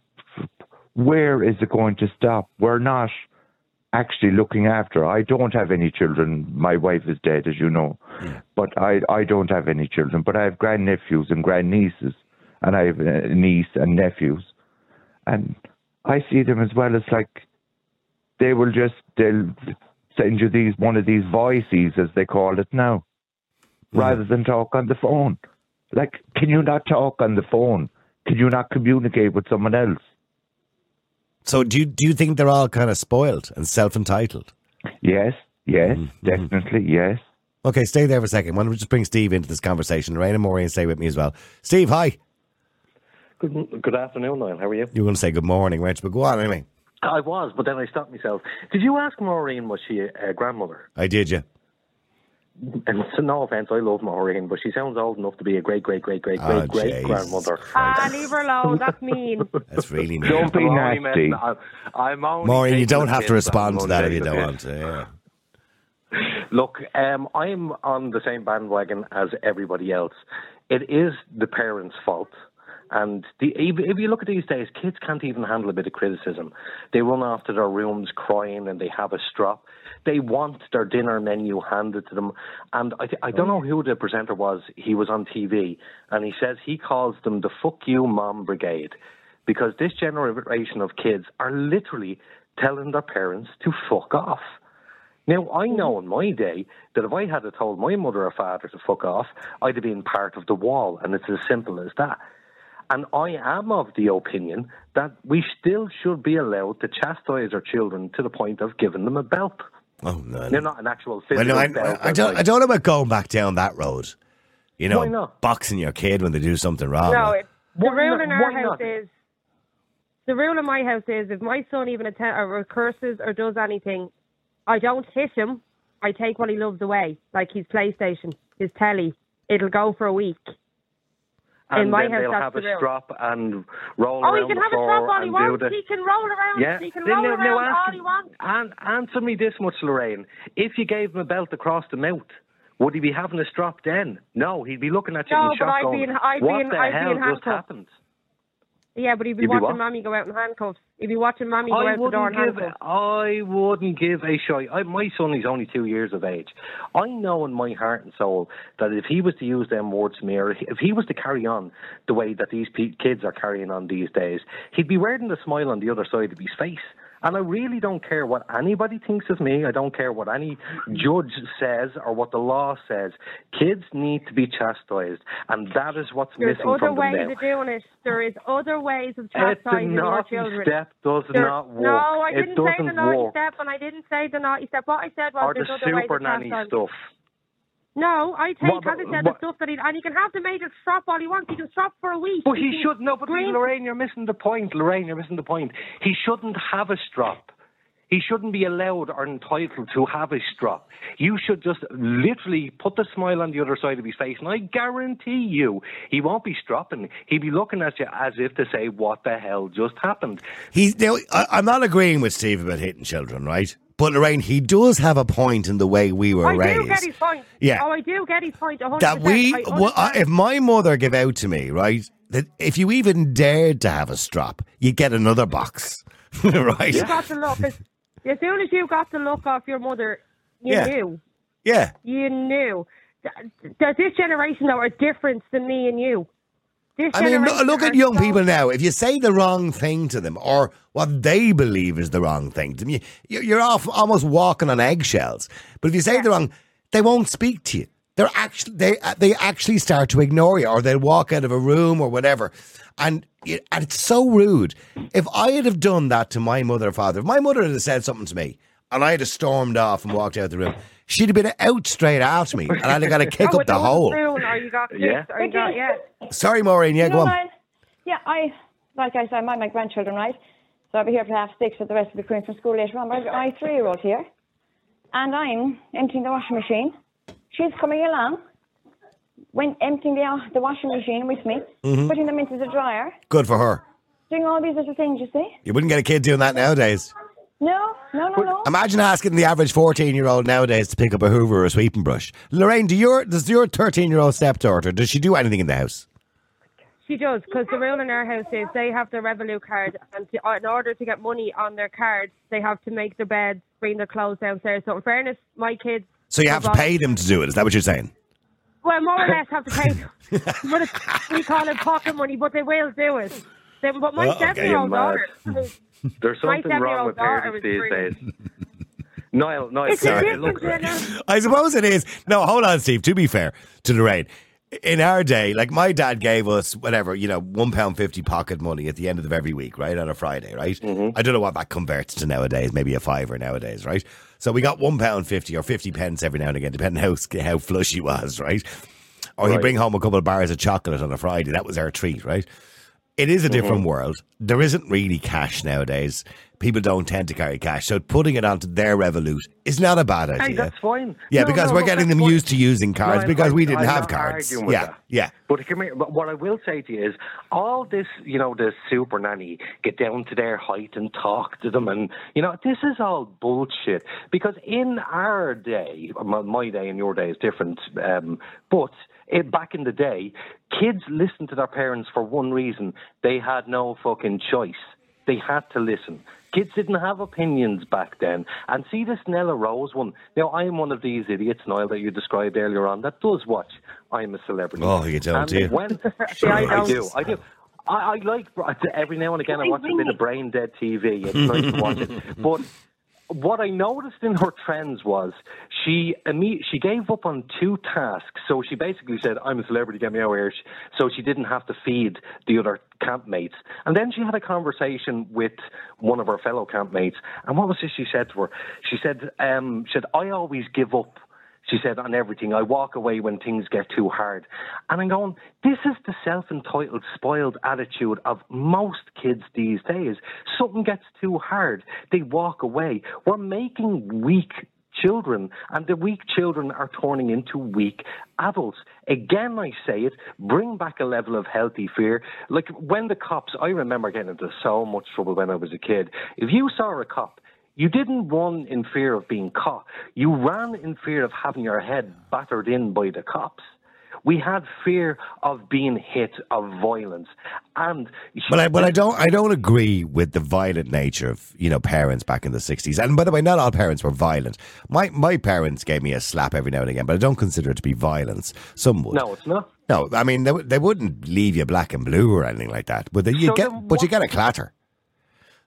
where is it going to stop? We're not actually looking after. I don't have any children. My wife is dead, as you know, but I I don't have any children. But I have grandnephews and grandnieces, and I have a niece and nephews, and I see them as well as like they will just they'll send you these one of these voices as they call it now, rather than talk on the phone. Like, can you not talk on the phone? Can you not communicate with someone else? So do you do you think they're all kind of spoiled and self entitled? Yes, yes, mm-hmm. definitely, yes. Okay, stay there for a second. Why don't we just bring Steve into this conversation? Lorraine and Maureen stay with me as well. Steve, hi. Good, good afternoon, Niall. How are you? You were going to say good morning, weren't you? But go on anyway. I was, but then I stopped myself. Did you ask Maureen was she a, a grandmother? I did, yeah. And so no offense, I love Maureen, but she sounds old enough to be a great, great, great, great, Oh, great, great Jesus grandmother. Ah, leave her alone. That's mean. That's really mean. Don't be I'm nasty. I'm, I'm only Maureen, you don't have to respond to that if you don't want to. Yeah. Look, um, I'm on the same bandwagon as everybody else. It is the parents' fault. And the, if you look at these days, kids can't even handle a bit of criticism. They run off to their rooms crying and they have a strop. They want their dinner menu handed to them. And I, th- I don't know who the presenter was. He was on TV and he says he calls them the fuck you mom brigade because this generation of kids are literally telling their parents to fuck off. Now, I mm-hmm. know in my day that if I had told my mother or father to fuck off, I'd have been part of the wall, and it's as simple as that. And I am of the opinion that we still should be allowed to chastise our children to the point of giving them a belt. Oh no. They're not an actual Well, no, I, belt. I, I don't. like- I don't know about going back down that road. You know, Why not? boxing your kid when they do something wrong. No, it, the rule not? in our house not? is the rule in my house is if my son even atten- uh, or curses or does anything, I don't hit him. I take what he loves away, like his PlayStation, his telly. It'll go for a week. And then they'll have a rule. strop and roll Oh, around he can have a strap all he wants. He can roll around. Yeah. He can Then roll now- around now all ask he wants. And answer me this much, Lorraine. If you gave him a belt across the mouth, would he be having a strop then? No, he'd be looking at you No, in but shock I'd be in- I'd be what in- the I'd be hell in just happened? Yeah, but he'd be You'd watching what? mommy go out in handcuffs. He'd be watching mommy go I out the door in wouldn't give. handcuffs. I wouldn't give a shy. I, my son is only two years of age. I know in my heart and soul that if he was to use them words to me, or if he was to carry on the way that these pe- kids are carrying on these days, he'd be wearing the smile on the other side of his face. And I really don't care what anybody thinks of me. I don't care what any judge says or what the law says. Kids need to be chastised, and that is what's missing. There's missing other from them ways now. of doing it. There is other ways of chastising your children. step does There- not work. No, I didn't say the naughty work. step, and I didn't say the naughty step. What I said was or the there's other ways super of nanny stuff. No, I take, What as I about- said, the stuff that he and he can have the major strop all he wants. He can strop for a week. But he can should no. But scream. Lorraine, you're missing the point. Lorraine, you're missing the point. He shouldn't have a strop. He shouldn't be allowed or entitled to have a strop. You should just literally put the smile on the other side of his face, and I guarantee you, he won't be stropping. He'll be looking at you as if to say, "What the hell just happened?" He's. Now, I, I'm not agreeing with Steve about hitting children, right? But Lorraine, he does have a point in the way we were I raised. do get his point. Yeah. Oh, I do get his point. 100%. that we, I well, uh, I- if my mother gave out to me, right, that if you even dared to have a strop, you get another box, right? You got the look. As, as soon as you got the look off your mother, you Yeah. knew. Yeah. You knew. Th- th- This generation, though, are different than me and you. This I mean, look, look at young so- people now. If you say the wrong thing to them, or what they believe is the wrong thing to them, you, you're off almost walking on eggshells. But if you say the wrong, they won't speak to you. They're actually they uh, they actually start to ignore you, or they'll walk out of a room or whatever. And and it's so rude. If I had have done that to my mother or father, if my mother had said something to me, and I had have stormed off and walked out the room, she'd have been out straight after me, and I'd have got to kick Oh, up the hole. spoon, or you got Yeah. or you got, yeah. Sorry, Maureen. Yeah, You go on. what? Yeah, I like I said, my my grandchildren, right? So I'll be here for half six, with the rest of the coming from school later on. But I've got my three year old here, and I'm emptying the washing machine. She's coming along, when emptying the the washing machine with me, Mhm. putting them into the dryer, Good for her. doing all these little things. You see? You wouldn't get a kid doing that nowadays. No, no, no, no. Imagine asking the average 14 year old nowadays to pick up a Hoover or a sweeping brush. Lorraine, do your, does your 13 year old stepdaughter, does she do anything in the house? She does, because the rule in our house is they have their Revolut card, and to, in order to get money on their card, they have to make their beds, bring their clothes downstairs. So, in fairness, my kids. So you have to pay them to do it. Is that what you're saying? Well, more or less have to pay. but it's, we call it pocket money, but they will do it. They, but my Oh, okay. seven-year-old daughter. There's something wrong with daughter parents these three. days. Niall, Niall, It's sorry, different look, generation. I suppose it is. No, hold on, Steve. To be fair to Lorraine, in our day, like my dad gave us whatever, you know, one pound fifty pocket money at the end of every week, right? On a Friday, right? Mm-hmm. I don't know what that converts to nowadays, maybe a fiver nowadays, right? So we got one pound fifty or fifty pence every now and again, depending how how flush he was, right? Or he'd bring home a couple of bars of chocolate on a Friday. That was our treat, right? It is a different world. There isn't really cash nowadays. People don't tend to carry cash, so putting it onto their Revolut is not a bad idea. Hey, that's fine. Yeah, No, because no, we're getting them fine. used to using cards No, because I- we didn't I'm have cards. Yeah, that. yeah. But here, but what I will say to you is, all this, you know, the super nanny, get down to their height and talk to them, and you know, this is all bullshit. Because in our day, my, my day and your day is different, um, but it, back in the day, kids listened to their parents for one reason: they had no fucking choice. They had to listen. Kids didn't have opinions back then. And see this Nella Rose one. Now, I am one of these idiots, Niall, that you described earlier on, that does watch I'm a Celebrity. Oh, you don't, And do you? When, Yeah, I I don't. do. I do. I, I like every now and again. I watch a bit of brain dead TV. It's nice to watch it. But what I noticed in her trends was she she gave up on two tasks. So she basically said, "I'm a celebrity, get me out of here." So she didn't have to feed the other campmates. And then she had a conversation with one of her fellow campmates. And what was it she said to her? She said, um, "She said I always give up." She said, on everything. I walk away when things get too hard. And I'm going, this is the self entitled, spoiled attitude of most kids these days. Something gets too hard, they walk away. We're making weak children, and the weak children are turning into weak adults. Again, I say it, bring back a level of healthy fear. Like when the cops, I remember getting into so much trouble when I was a kid. If you saw a cop, you didn't run in fear of being caught. You ran in fear of having your head battered in by the cops. We had fear of being hit, of violence, and But I, but I don't I don't agree with the violent nature of you know parents back in the sixties. And by the way, not all parents were violent. My my parents gave me a slap every now and again, but I don't consider it to be violence. Some would. no, it's not. No, I mean they, they wouldn't leave you black and blue or anything like that. But they, you So get but you get a clatter.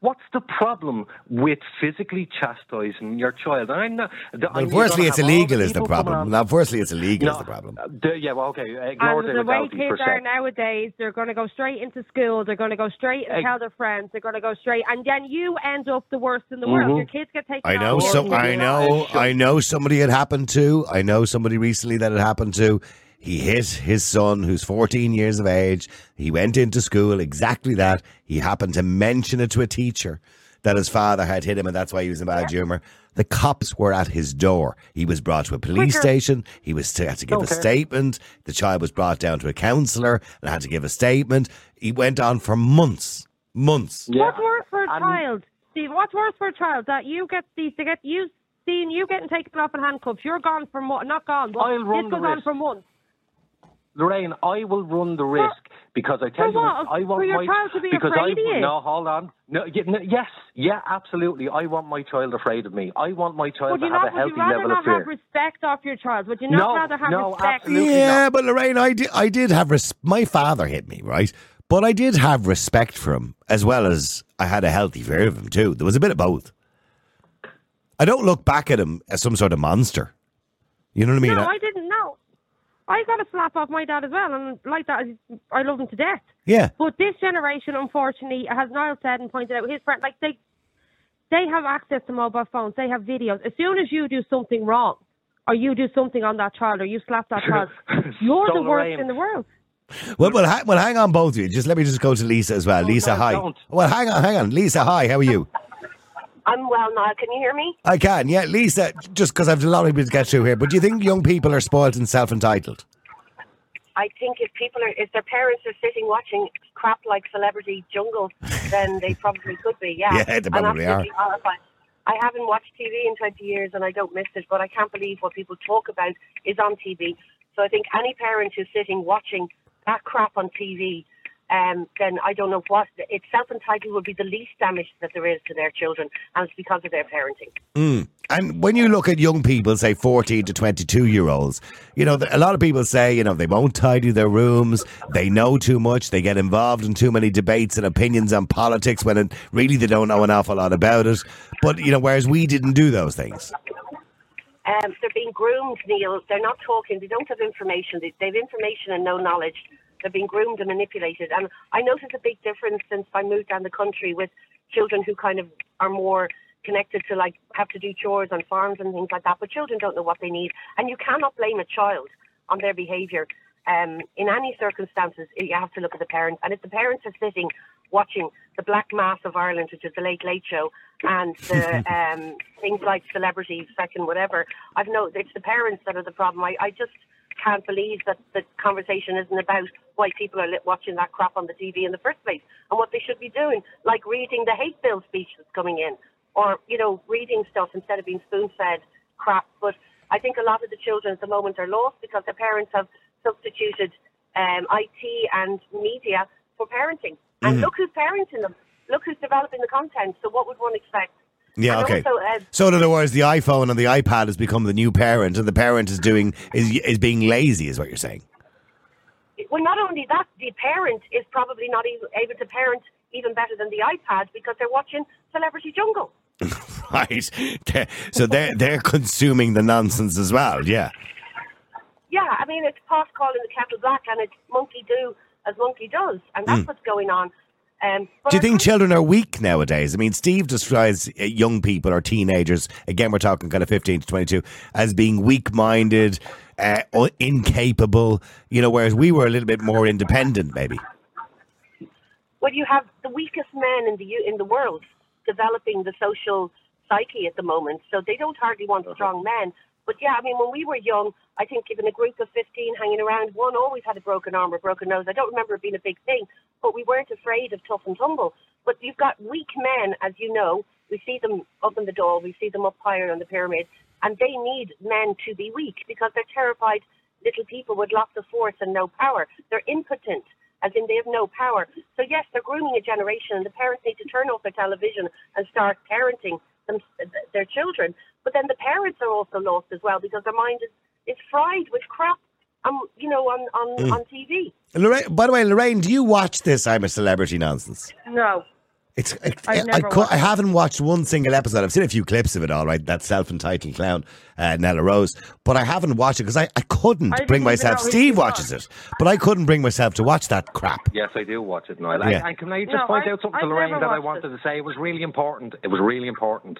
What's the problem with physically chastising your child? And I'm not. The, Well, firstly, it's illegal is the problem. Now, firstly, it's illegal is the problem. uh, the- yeah, well, okay. Ignore And the the way legality for a kids are nowadays, they're going to go straight into school. They're going to go straight and Ex- tell their friends. They're going to go straight, and then you end up the worst in the world. Mhm. Your kids get taken. I know off so. I know I know somebody it happened to. I know somebody recently that it happened to. He hit his son who's 14 years of age. He went into school exactly that. He happened to mention it to a teacher that his father had hit him and that's why he was in bad humor. The cops were at his door. He was brought to a police Quicker. station. He was to, had to give Okay. a statement. The child was brought down to a counsellor and had to give a statement. He went on for months, months. What's worse for a child, Steve? What's worse for a child that you get these to get you seeing you getting taken off in handcuffs? You're gone for mo- not gone, but I'll run this the goes on for months. Lorraine, I will run the risk because I tell for you, what? I want For your my child to be because afraid I of you? no, hold on, no, y- no, yes, yeah, absolutely. I want my child afraid of me. I want my child Would to you have not? a Would healthy you rather level not of fear. have respect off your child? Would you not No, rather have no, respect? Yeah, but Lorraine, I did, I did have res- my father hit me, right? But I did have respect for him as well as I had a healthy fear of him too. There was a bit of both. I don't look back at him as some sort of monster. You know what I mean? no, I- I didn't know. I got a slap off my dad as well, and like that, I love him to death. yeah. But this generation, unfortunately, as Niall said and pointed out, his friend, like they, they have access to mobile phones. They have videos. As soon as you do something wrong, or you do something on that child, or you slap that child, you're the worst in the world. Well, well, ha- well, hang on, both of you. Just let me just go to Lisa as well. Lisa, no, hi. don't. Well, hang on, hang on. Lisa, hi. How are you? I'm well, Niall. Can you hear me? I can. Yeah, Lisa. Just because I've a lot of people to get through here, but do you think young people are spoiled and self-entitled? I think if people are, if their parents are sitting watching crap like Celebrity Jungle, then they probably could be. Yeah, Yeah, they probably absolutely horrified. I haven't watched TV in 20 years and I don't miss it, but I can't believe what people talk about is on TV. So I think any parent who's sitting watching that crap on TV, um, then I don't know what it's self-entitled would be the least damage that there is to their children, and it's because of their parenting. Mm. And when you look at young people, say 14 to 22 year olds, you know, a lot of people say, you know, they won't tidy their rooms, they know too much, they get involved in too many debates and opinions on politics when really they don't know an awful lot about it. But, you know, whereas we didn't do those things. Um, they're being groomed, Niall. They're not talking. They don't have information. They, they have information and no knowledge. They're being groomed and manipulated. And I notice a big difference since I moved down the country with children who kind of are more connected to like have to do chores on farms and things like that. But children don't know what they need, and you cannot blame a child on their behaviour. Um, in any circumstances, you have to look at the parents. And if the parents are sitting watching the Black Mass of Ireland, which is the Late Late Show, and the um, things like Celebrity Second, whatever, I've no, it's the parents that are the problem. I, I just can't believe that the conversation isn't about why people are watching that crap on the TV in the first place and what they should be doing, like reading the hate bill speech that's coming in, or you know, reading stuff instead of being spoon-fed crap. But I think a lot of the children at the moment are lost because their parents have substituted um, IT and media for parenting. And Mhm. look who's parenting them. Look who's developing the content. So what would one expect? Yeah, okay. also, uh, So in other words, the iPhone and the iPad has become the new parent, and the parent is doing is is being lazy, is what you're saying. Well, not only that, the parent is probably not even able to parent even better than the iPad because they're watching Celebrity Jungle. Right. So they're they're consuming the nonsense as well. Yeah. Yeah, I mean, it's pot calling the kettle black and it's monkey do as monkey does. And that's Mm. what's going on. Um, Do you I think children are weak nowadays? I mean, Steve describes uh, young people or teenagers, again, we're talking kind of 15 to 22, as being weak minded, uh, incapable, you know, whereas we were a little bit more independent, maybe. Well, you have the weakest men in the in the world developing the social psyche at the moment, so they don't hardly want strong men. But yeah, I mean, when we were young, I think given a group of 15 hanging around, one always had a broken arm or broken nose. I don't remember it being a big thing, but we weren't afraid of tough and tumble. But you've got weak men, as you know. We see them up in the door, we see them up higher on the pyramid, and they need men to be weak because they're terrified little people with lots of force and no power. They're impotent, as in they have no power. So yes, they're grooming a generation, and the parents need to turn off their television and start parenting them, their children. But then the parents are also lost as well because their mind is, is fried with crap, um, you know, on on, Mm. on TV. Lorraine, by the way, Lorraine, do you watch this I'm a Celebrity nonsense? No. It's I, I've I, I, I, haven't watched one single episode. I've seen a few clips of it, all right. That self-entitled clown, uh, Nella Rose, but I haven't watched it because I, I couldn't I bring myself. Steve watches it, but I couldn't bring myself to watch that crap. Yes, I do watch it, Niall. Yeah. And, and can I just No, point I- out something I've to Lorraine that I watched wanted to say? It was really important. It was really important.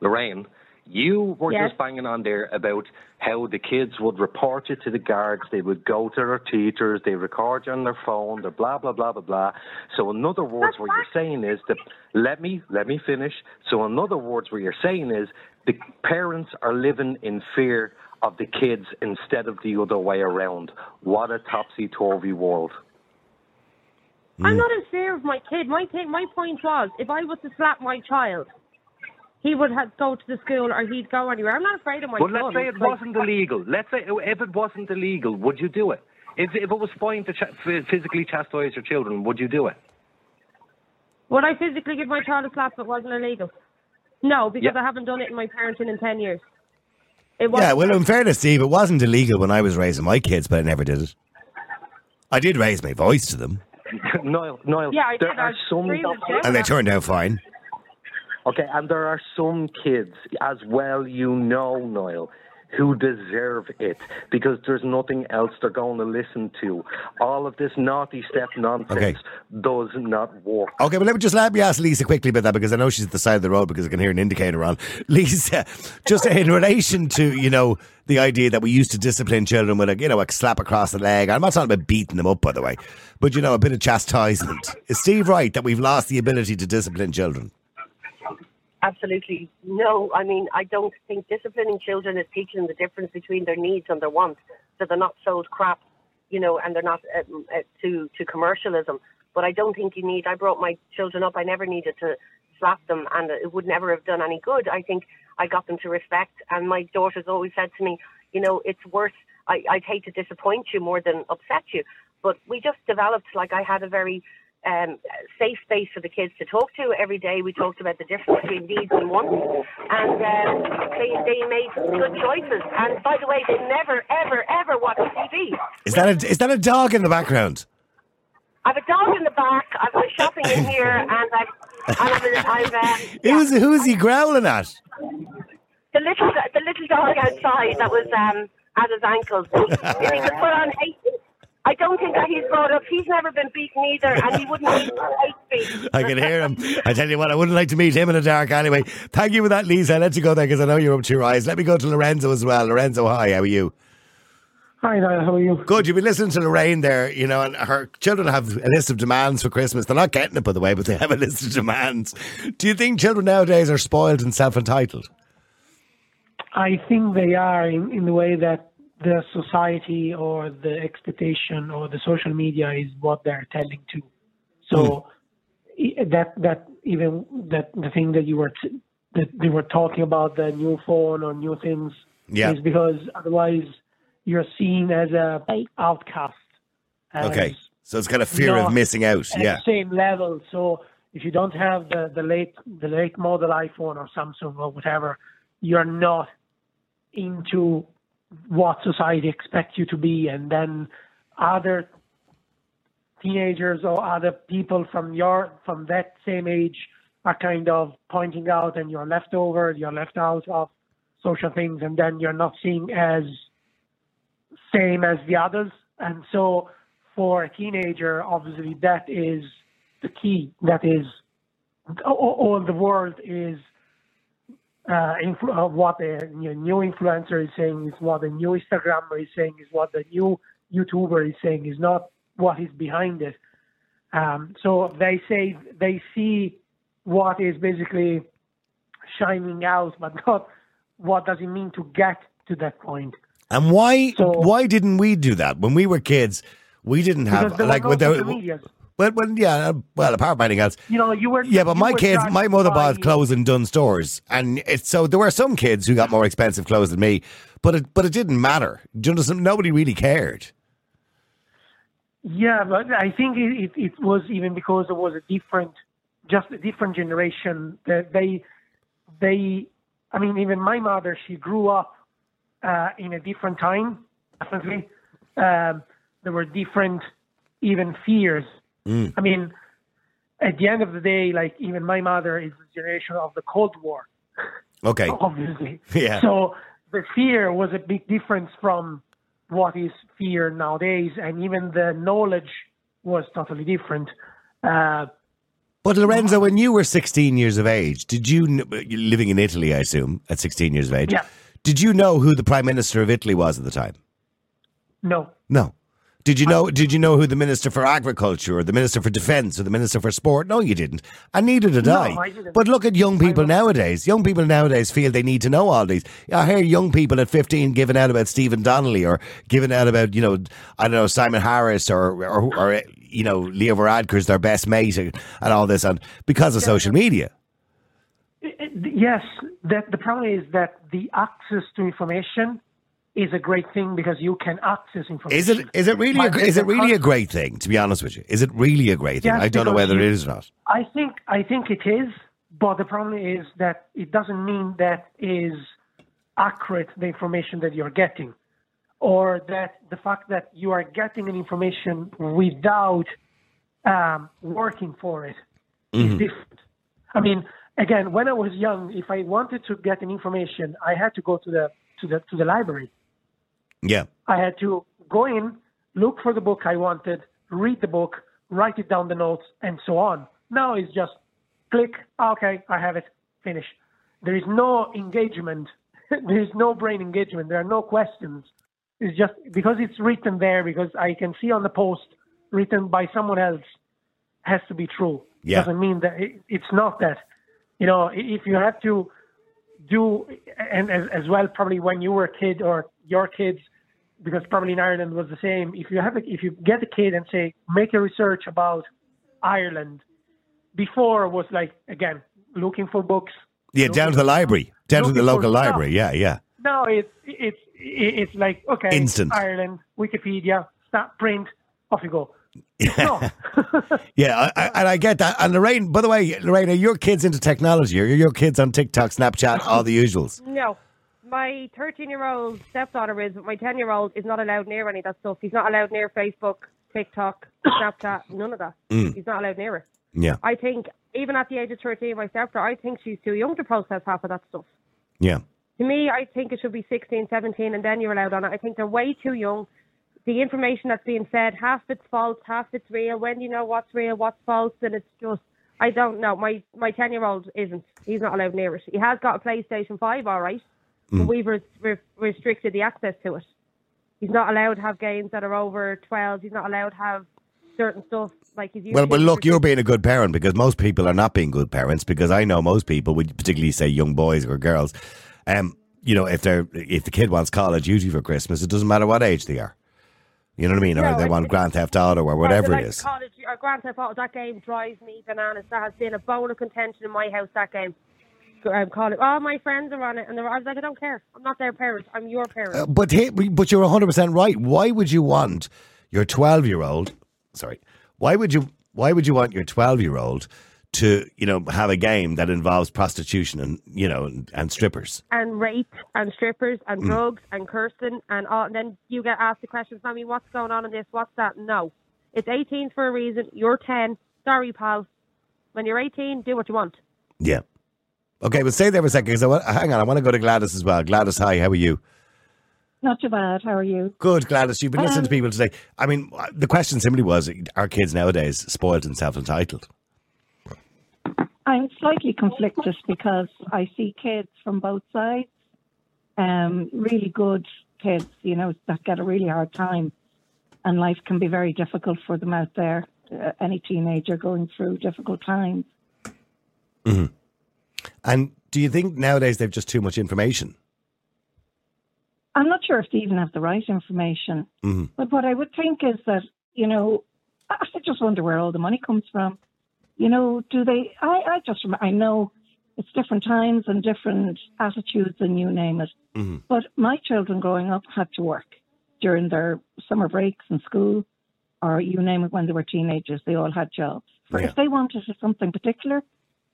Lorraine, you were Yes. just banging on there about how the kids would report you to the guards, they would go to their teachers, they record you on their phone, they blah blah blah blah blah. So in other words, what you're saying is that let me let me finish. So in other words, what you're saying is the parents are living in fear of the kids instead of the other way around. What a topsy turvy world. I'm mm. not in fear of my kid. My thing, my point was, if I was to slap my child, he would have go to the school or he'd go anywhere. I'm not afraid of my But son. let's say it Like, wasn't illegal. Let's say if it wasn't illegal, would you do it? If if it was fine to ch- physically chastise your children, would you do it? Would I physically give my child a slap if it wasn't illegal? No, because Yeah. I haven't done it in my parenting in ten years. It was Yeah, well, in fairness, Steve, it wasn't illegal when I was raising my kids, but I never did it. I did raise my voice to them, Niall, Niall, Yeah, I there did. are I some agree with and they turned out fine. Okay, and there are some kids as well. You know, Niall. Who deserve it because there's nothing else they're going to listen to. All of this naughty step nonsense Okay. does not work. Okay, but let me just let me ask Lisa quickly about that because I know she's at the side of the road because I can hear an indicator on. Lisa, just in relation to you know the idea that we used to discipline children with a you know a slap across the leg. I'm not talking about beating them up, by the way, but you know a bit of chastisement. Is Steve right that we've lost the ability to discipline children? Absolutely no. I mean, I don't think disciplining children is teaching them the difference between their needs and their wants, so they're not sold crap, you know, and they're not um, uh, to to commercialism. But I don't think you need. I brought my children up. I never needed to slap them, and it would never have done any good. I think I got them to respect, and my daughter's always said to me, you know, it's worth. I, I'd hate to disappoint you more than upset you, but we just developed like I had a very um, safe space for the kids to talk to every day. We talked about the difference between needs and wants, and um, they they made good choices. And by the way, they never, ever, ever watch TV. Is that a, is that a dog in the background? I've a dog in the back. I've my shopping in here, and I've and I've, I've um, Who's who's he growling at? the little the little dog outside that was um, at his ankles. if he could put on. I don't think that he's brought up. He's never been beaten either, and he wouldn't be hate speech. I can hear him. I tell you what, I wouldn't like to meet him in the dark anyway. Thank you for that, Lisa. I let you go there because I know you're up to your eyes. Let me go to Lorenzo as well. Lorenzo, hi, how are you? Hi, Niall, how are you? Good. You've been listening to Lorraine there, you know, and her children have a list of demands for Christmas. They're not getting it, by the way, but they have a list of demands. Do you think children nowadays are spoiled and self entitled? I think they are in, in the way that the society or the expectation or the social media is what they're telling to. So hmm. i- that that even that the thing that you were t- that they were talking about the new phone or new things Yeah. is because otherwise you're seen as a outcast. as Okay. So it's kind of fear of missing out. Yeah. the same level. So if you don't have the, the late the late model iPhone or Samsung or whatever, you're not into what society expects you to be, and then other teenagers or other people from your from that same age are kind of pointing out, and you're left over, you're left out of social things, and then you're not seen as same as the others, and so for a teenager, obviously that is the key. That is all, all the world is uh, influ- uh, what a you know, new influencer is saying is what a new Instagrammer is saying is what the new YouTuber is saying is not what is behind it. Um, so they say they see what is basically shining out, but not what does it mean to get to that point. And why why didn't we do that when we were kids? We didn't have like no without. social medias. Well, well, yeah, uh, well, apart from anything else, You know, you were Yeah, but my kids, my mother bought clothes in Dunnes Stores, and it's so there were some kids who got more expensive clothes than me, but it but it didn't matter. Do you understand? Nobody really cared. Yeah, but I think it, it, it was even because there was a different, just a different generation. That they, they, I mean, even my mother, she grew up uh, in a different time. Definitely, um, there were different, even fears. I mean, at the end of the day, like even my mother is the generation of the Cold War, Okay. obviously. Yeah. So the fear was a big difference from what is fear nowadays, and even the knowledge was totally different. Uh, But Lorenzo, when you were 16 years of age, did you, living in Italy, I assume, at 16 years of age, Yeah. did you know who the Prime Minister of Italy was at the time? no, No. Did you know? Did you know who the Minister for Agriculture or the Minister for Defence or the Minister for Sport? No, you didn't, and neither did No, I. I didn't. But look at young people nowadays. Young people nowadays feel they need to know all these. I hear young people at fifteen giving out about Stephen Donnelly or giving out about you know I don't know Simon Harris or or, or you know Leo Varadkar's their best mate and all this, and because of social media. yes, that the problem is that the access to information is a great thing because you can access information. Is it is it really a, is it really a great thing? To be honest with you, is it really a great thing? Yes, I don't know whether you- it is or not. I think I think it is, but the problem is that it doesn't mean that is accurate the information that you're getting, or that the fact that you are getting an information without um, working for it is Mhm. different. I mean, again, when I was young, if I wanted to get an information, I had to go to the to the to the library. Yeah. I had to go in, look for the book I wanted, read the book, write it down the notes, and so on. Now it's just click, okay, I have it, finish. There is no engagement. there is no brain engagement. There are no questions. It's just because it's written there, because I can see on the post written by someone else has to be true. Yeah. Doesn't mean that it, it's not that. You know, if you have to do, and as, as well, probably when you were a kid or your kids, because probably in Ireland was the same. If you have, a, if you get a kid and say, make a research about Ireland, before was like again looking for books. Yeah, down to the library, down to the local stuff. library. Yeah, yeah. No, it's it's it's like okay, Instant. Ireland, Wikipedia, start print, off you go. Yeah, I, I, and I get that. And Lorraine, by the way, Lorraine, are your kids into technology? Are your kids on TikTok, Snapchat, all the usuals? No. My 13 year old stepdaughter is, but my 10 year old is not allowed near any of that stuff. He's not allowed near Facebook, TikTok, Snapchat, none of that. Mm. He's not allowed near it. Yeah, I think, even at the age of 13, my stepdaughter, I think she's too young to process half of that stuff. yeah. To me, I think it should be 16, 17, and then you're allowed on it. I think they're way too young. The information that's being said, half it's false, half it's real. When do you know what's real, what's false, and it's just, I don't know. My my 10 year old isn't. He's not allowed near it. He has got a PlayStation 5, all right, but Mm. we've res- re- restricted the access to it. He's not allowed to have games that are over 12. He's not allowed to have certain stuff like he's Well, but look, you're being a good parent because most people are not being good parents. Because I know most people, would particularly say young boys or girls, um, you know, if they're if the kid wants Call of Duty for Christmas, it doesn't matter what age they are. You know what I mean? No, or they want Grand Theft Auto or whatever like it is. College or Grand Theft Auto, that game drives me bananas. That has been a bone of contention in my house. That game. Um, call it. All my friends are on it, and they're, I was like, I don't care. I'm not their parent. I'm your parent. Uh, but hey, but you're 100 percent right. Why would you want your 12 year old? Sorry, why would you? Why would you want your 12 year old to you know have a game that involves prostitution and you know and, and strippers? and rape and strippers and Mm. drugs and cursing and all. And then you get asked the questions, Mommy, what's going on in this? What's that? No, it's 18 for a reason. You're 10. Sorry, pal. When you're 18, do what you want. Yeah. Okay, but stay there for a second because I want, hang on. I want to go to Gladys as well. Gladys, hi. How are you? Not too bad. How are you? Good, Gladys. You've been listening to Um, people today. I mean, the question simply was: Are kids nowadays spoiled and self-entitled? I'm slightly conflicted because I see kids from both sides. Um, really good kids, you know, that get a really hard time, and life can be very difficult for them out there. Uh, any teenager going through difficult times. hmm And do you think nowadays they've just too much information? I'm not sure if they even have the right information. hmm But what I would think is that, you know, I just wonder where all the money comes from. You know, do they? I, I just, I know it's different times and different attitudes and you name it. hmm But my children growing up had to work during their summer breaks in school, or you name it when they were teenagers. They all had jobs. Yeah. if they wanted something particular,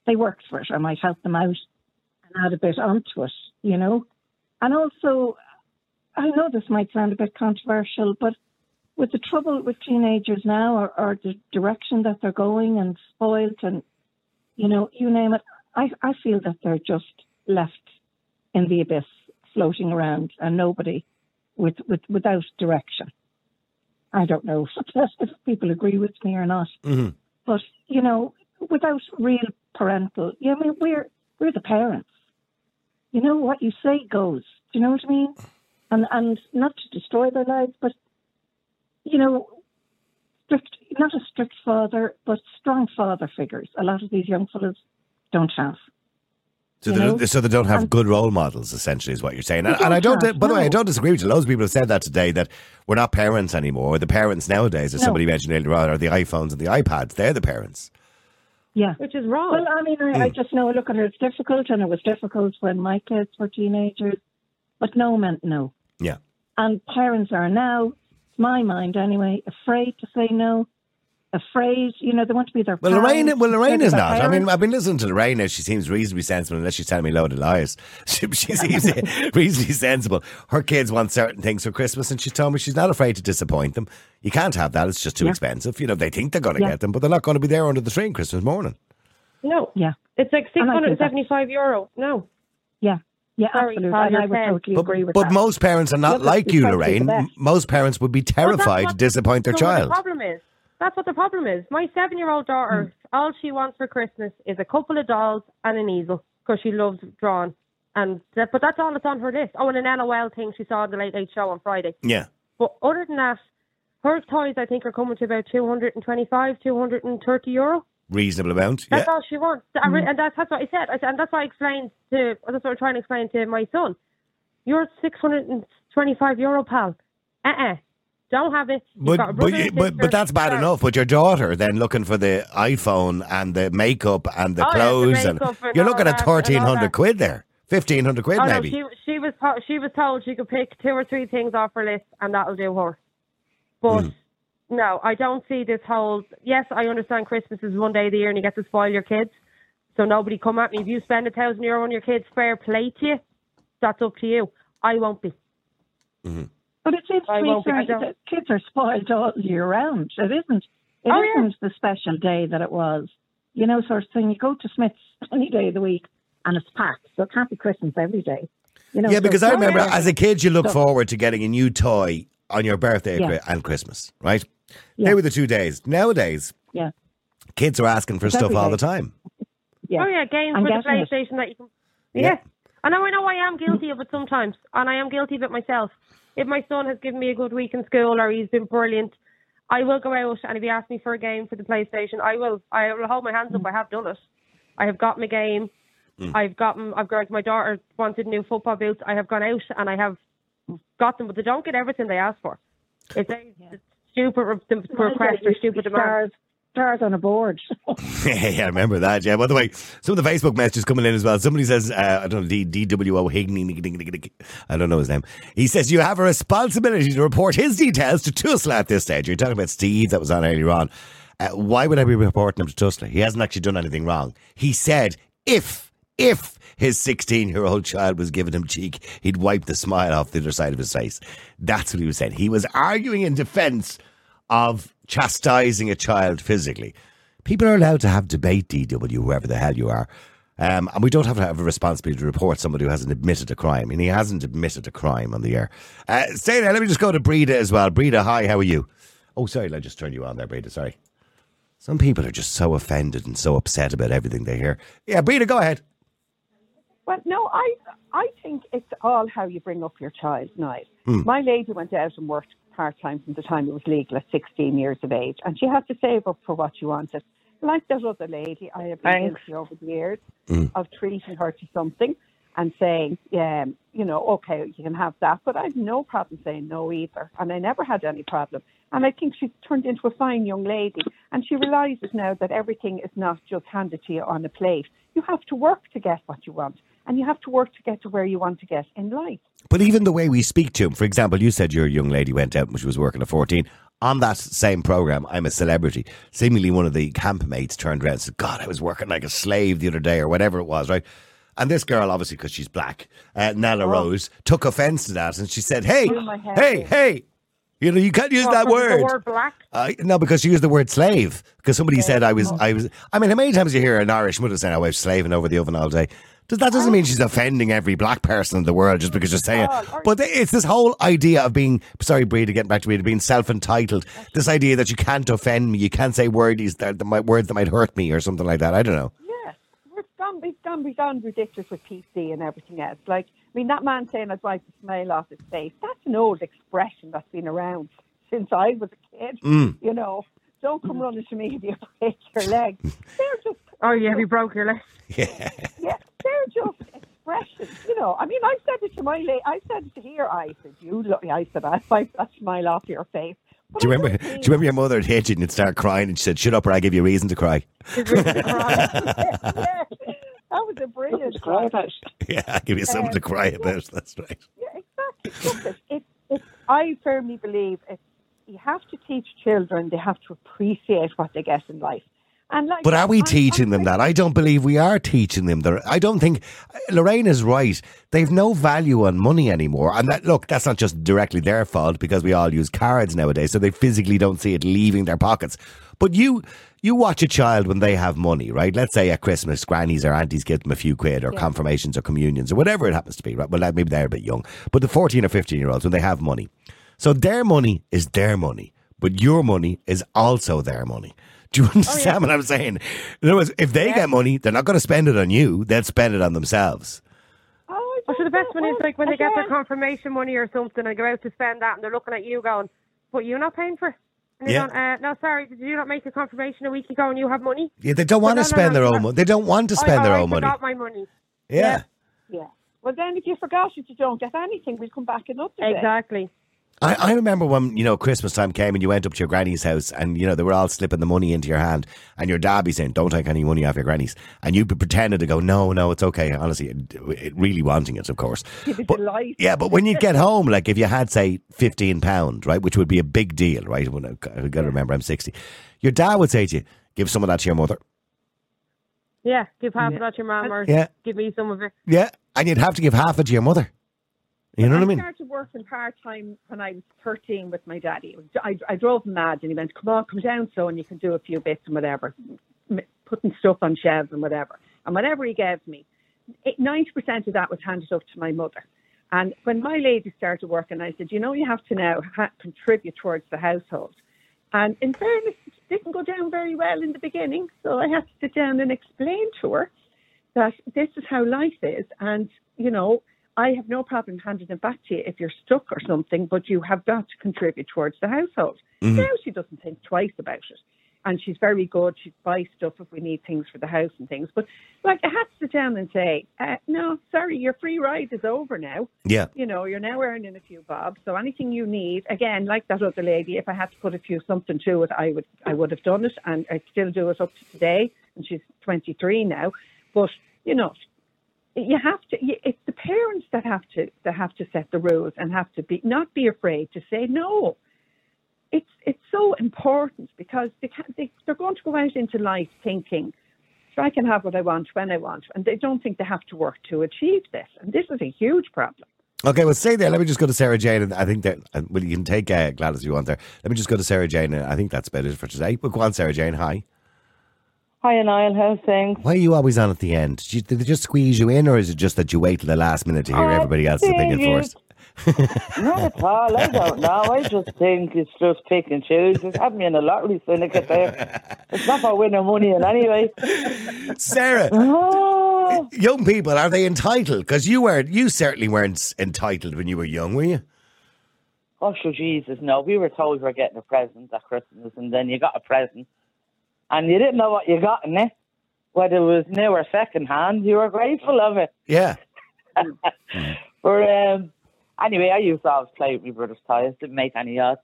they worked for it. I might help them out and add a bit onto it, you know. And also, I know this might sound a bit controversial, but with the trouble with teenagers now, or, or the direction that they're going, and spoilt, and you know, you name it, I I feel that they're just left in the abyss, floating around, and nobody with with without direction. I don't know if people agree with me or not, hmm but you know, without real parental, yeah, I mean, we're we're the parents. You know what you say goes. Do you know what I mean? And and not to destroy their lives, but you know, strict not a strict father, but strong father figures. A lot of these young fellows don't have. So they, don't- so they don't have And- good role models, essentially, is what you're saying. And, and I don't, have, by the way, I don't disagree with you. Loads of people have said that today that we're not parents anymore. The parents nowadays, as No. somebody mentioned earlier on, are the iPhones and the iPads. They're the parents. Yeah. Which is wrong. Well, I mean, I, I hmm. just know, look at it, it's difficult, and it was difficult when my kids were teenagers, but no meant no. Yeah. And parents are now, my mind anyway, afraid to say no, afraid, you know, they want to be their Well, parents Lorraine, well, Lorraine is of their not. I mean. I've been listening to Lorraine now. She seems reasonably sensible, unless she's telling me a load of lies. She, she seems reasonably sensible. Her kids want certain things for Christmas, and she's told me she's not afraid to disappoint them. You can't have that. It's just too Yeah. expensive. You know, they think they're going to Yeah. get them, but they're not going to be there under the tree Christmas morning. No. Yeah. It's like And I think 675 euro. No. Yeah. Yeah, Sorry, absolutely. And I would saying- totally agree with But that. most parents are not Look, like you, try to do Lorraine. the best. M- Most parents would be terrified to disappoint their So child. The problem is that's what the problem is. My seven-year-old daughter, Hmm. all she wants for Christmas is a couple of dolls and an easel because she loves drawing. And that, but that's all that's on her list. Oh, and an LOL thing she saw on the Late Late Show on Friday. Yeah. But other than that, her toys I think are coming to about 225, 230 euro. Reasonable amount. Yeah. That's yeah. all she wants. Re- And that's, that's what I said. I said. And that's what I explained to, that's what I'm trying to explain to my son. You're 625 euro, pal. Uh-uh. Don't have it. You've But but, you- but but that's bad enough. But your daughter then looking for the iPhone and the makeup and the Oh, yeah, the clothes and and you're looking at that and all thirteen hundred quid there, fifteen hundred quid oh, maybe. No, she she was she was told she could pick two or three things off her list and that'll do her. But Hmm. no, I don't see this whole. Yes, I understand Christmas is one day of the year and you get to spoil your kids. So nobody come at me if you spend a thousand euro on your kids. Fair play to you. That's up to you. I won't be. But it seems I to me won't be- I sorry, don't- that kids are spoiled all year round. It isn't. It Oh, yeah. not the special day that it was. You know, sort of thing. You go to Smyths any day of the week and it's packed, so it can't be Christmas every day. You know, yeah, so because it's I remember every- as a kid you look So- forward to getting a new toy on your birthday Yeah. and Christmas, right? Yeah. They were the two days. Nowadays, Yeah. kids are asking for It's stuff all day. the time. Yeah. Oh yeah, games I'm with the getting it. PlayStation that you can. Yeah. Yeah. I know. I know. I am guilty of it sometimes, and I am guilty of it myself. If my son has given me a good week in school or he's been brilliant, I will go out and if he asks me for a game for the PlayStation, I will. I will hold my hands up. I have done it. I have got my game. I've gotten. I've got my daughter wanted new football boots. I have gone out and I have got them, but they don't get everything they ask for. If they the stupid re- the request or stupid demand. Stars, on a board. yeah, I remember that. Yeah. By the way, some of the Facebook messages coming in as well. Somebody says, uh, I don't know, D- DWO Higney, I don't know his name. He says, You have a responsibility to report his details to Tusla at this stage. You're talking about Steve that was on earlier on. Uh, why would I be reporting him to Tusla? He hasn't actually done anything wrong. He said, if, if his 16 year old child was giving him cheek, he'd wipe the smile off the other side of his face. That's what he was saying. He was arguing in defense of chastising a child physically. People are allowed to have debate, DW, whoever the hell you are. Um, and we don't have to have a responsibility to report somebody who hasn't admitted a crime. And he hasn't admitted a crime on the air. Uh, stay there. Let me just go to Breda as well. Breda, hi, how are you? Oh, sorry, let me just turn you on there, Breda. Sorry. Some people are just so offended and so upset about everything they hear. Yeah, Breda, go ahead. Well, no, I I think it's all how you bring up your child, Niall. Hmm. My lady went out and worked part time from the time it was legal at 16 years of age, and she had to save up for what she wanted. Like that other lady, I have been Thanks. guilty over the years Hmm. of treating her to something and saying, um, you know, okay, you can have that, but I've no problem saying no either, and I never had any problem. And I think she's turned into a fine young lady, and she realizes now that everything is not just handed to you on a plate. You have to work to get what you want, and you have to work to get to where you want to get in life. But even the way we speak to him, for example, you said your young lady went out when she was working at 14. On that same program, I'm a celebrity. Seemingly one of the campmates turned around and said, God, I was working like a slave the other day or whatever it was, right? And this girl, obviously, because she's black, uh, Nella Oh. Rose, took offense to that and she said, Hey, Blew my head hey, hey. You know, you can't use What, that word. Word black. Uh, no, because you used the word slave. Because somebody said I was, I was. I mean, how many times you hear an Irish mother saying, "Oh, I was slaving over the oven all day"? Does that doesn't mean she's offending every black person in the world just because you're saying it? But it's this whole idea of being sorry, Breda, getting back to Breda, being self entitled. This idea that you can't offend me, you can't say words that, that might words that might hurt me or something like that. I don't know. Yes, it's gone, it's gone beyond ridiculous with PC and everything else. Like, I mean, that man saying I'd wipe the smile off his face, that's an old expression that's been around since I was a kid. Mm. You know, don't come running to me if you break your leg. They're just, Oh yeah, have you broke your leg? Yeah. yeah, they're just expressions. You know, I mean, I said it to my lady, I said it to here. I said, you look, I said, I'd wipe that smile off your face. Do you remember? Do you remember your mother would hit you and you'd start crying and she said, "Shut up, or I give you a reason to cry." yeah, that was a brilliant. cry about. Yeah, I give you something to Um, cry about. That's right. Yeah, exactly. Look, it, it, it, I firmly believe it, you have to teach children they have to appreciate what they get in life. Like, But are we teaching them that? I don't believe we are teaching them that. I don't think Lorraine is right. They've no value on money anymore. And that look, that's not just directly their fault because we all use cards nowadays, so they physically don't see it leaving their pockets. But you you watch a child when they have money, right? Let's say at Christmas, grannies or aunties give them a few quid or confirmations or communions or whatever it happens to be, right? Well, maybe they're a bit young. But the 14 or 15 year olds, when they have money, so their money is their money, but your money is also their money. Do you understand what I'm saying? In other words, if they get money, they're not going to spend it on you, they'll spend it on themselves. Oh, so the best one is like when they get their confirmation money or something and go out to spend that and they're looking at you going, but you're not paying for it. And Yeah. going, uh, no, sorry, did you not make a confirmation a week ago and you have money? Yeah, they don't want no, to spend no, their you own money. They don't want to spend I, their I own money. forgot my money. Yeah. Yeah. Well, then if you forgot it, you don't get anything. We'll come back another day. Exactly. I, I remember when, you know, Christmas time came and you went up to your granny's house and, you know, they were all slipping the money into your hand and your dad be saying, don't take any money off your granny's. And you'd be pretending to go, no, no, it's okay. Honestly, it, it, really wanting it, of course. But- Yeah, but when you get home, like if you had, say, £15, right, which would be a big deal, right? When I, I got to remember, I'm 60. Your dad would say to you, give some of that to your mother. Yeah, give half of that to your mum or Yeah. give me some of it. Yeah. And you'd have to give half of it to your mother. You know what I mean? I started working part time when I was 13 with my daddy. Was, I, I drove mad, and he went, "Come on, come down, so and you can do a few bits and whatever, putting stuff on shelves and whatever." And whatever he gave me, ninety percent of that was handed up to my mother. And when my lady started working, I said, "You know, you have to now ha- contribute towards the household." And in fairness, it didn't go down very well in the beginning, so I had to sit down and explain to her that this is how life is, and you know. I have no problem handing it back to you if you're stuck or something, but you have got to contribute towards the household. Mhm. Now she doesn't think twice about it. And she's very good. She'd buy stuff if we need things for the house and things. But like I had to sit down and say, uh, no, sorry, your free ride is over now. Yeah. You know, you're now earning a few bob. So anything you need, again, like that other lady, if I had to put a few something to it, I would I would have done it and I still do it up to today. And she's 23 now. But, you know, you have to it's the parents that have to that have to set the rules and have to be not be afraid to say no it's it's so important because they can they, they're going to go out into life thinking so I can have what I want when I want and they don't think they have to work to achieve this and this is a huge problem Okay, well, stay there. Let me just go to Sarah Jane. And I think that, well, you can take uh, Gladys if you want there. Let me just go to Sarah Jane. And I think that's about it for today. But go on, Sarah Jane. Hi. Hi, Niall. How's things? Why are you always on at the end? Did, you, did they just squeeze you in, or is it just that you wait till the last minute to hear Oh, everybody else's opinion is- first? Not at all. I don't know. I just think it's just pick and choose. Just have me in a lottery syndicate there. It's not for winning money in anyway. Sarah, Oh, young people, are they entitled? Because you weren't, you certainly weren't entitled when you were young, were you? oh, sure, Jesus, no. We were told we were getting a present at Christmas, and then you got a present, and you didn't know what you got in it. Whether it was new or second hand, you were grateful of it. Yeah. but um, anyway, I used to always play with my brother's toys. Didn't make any odds.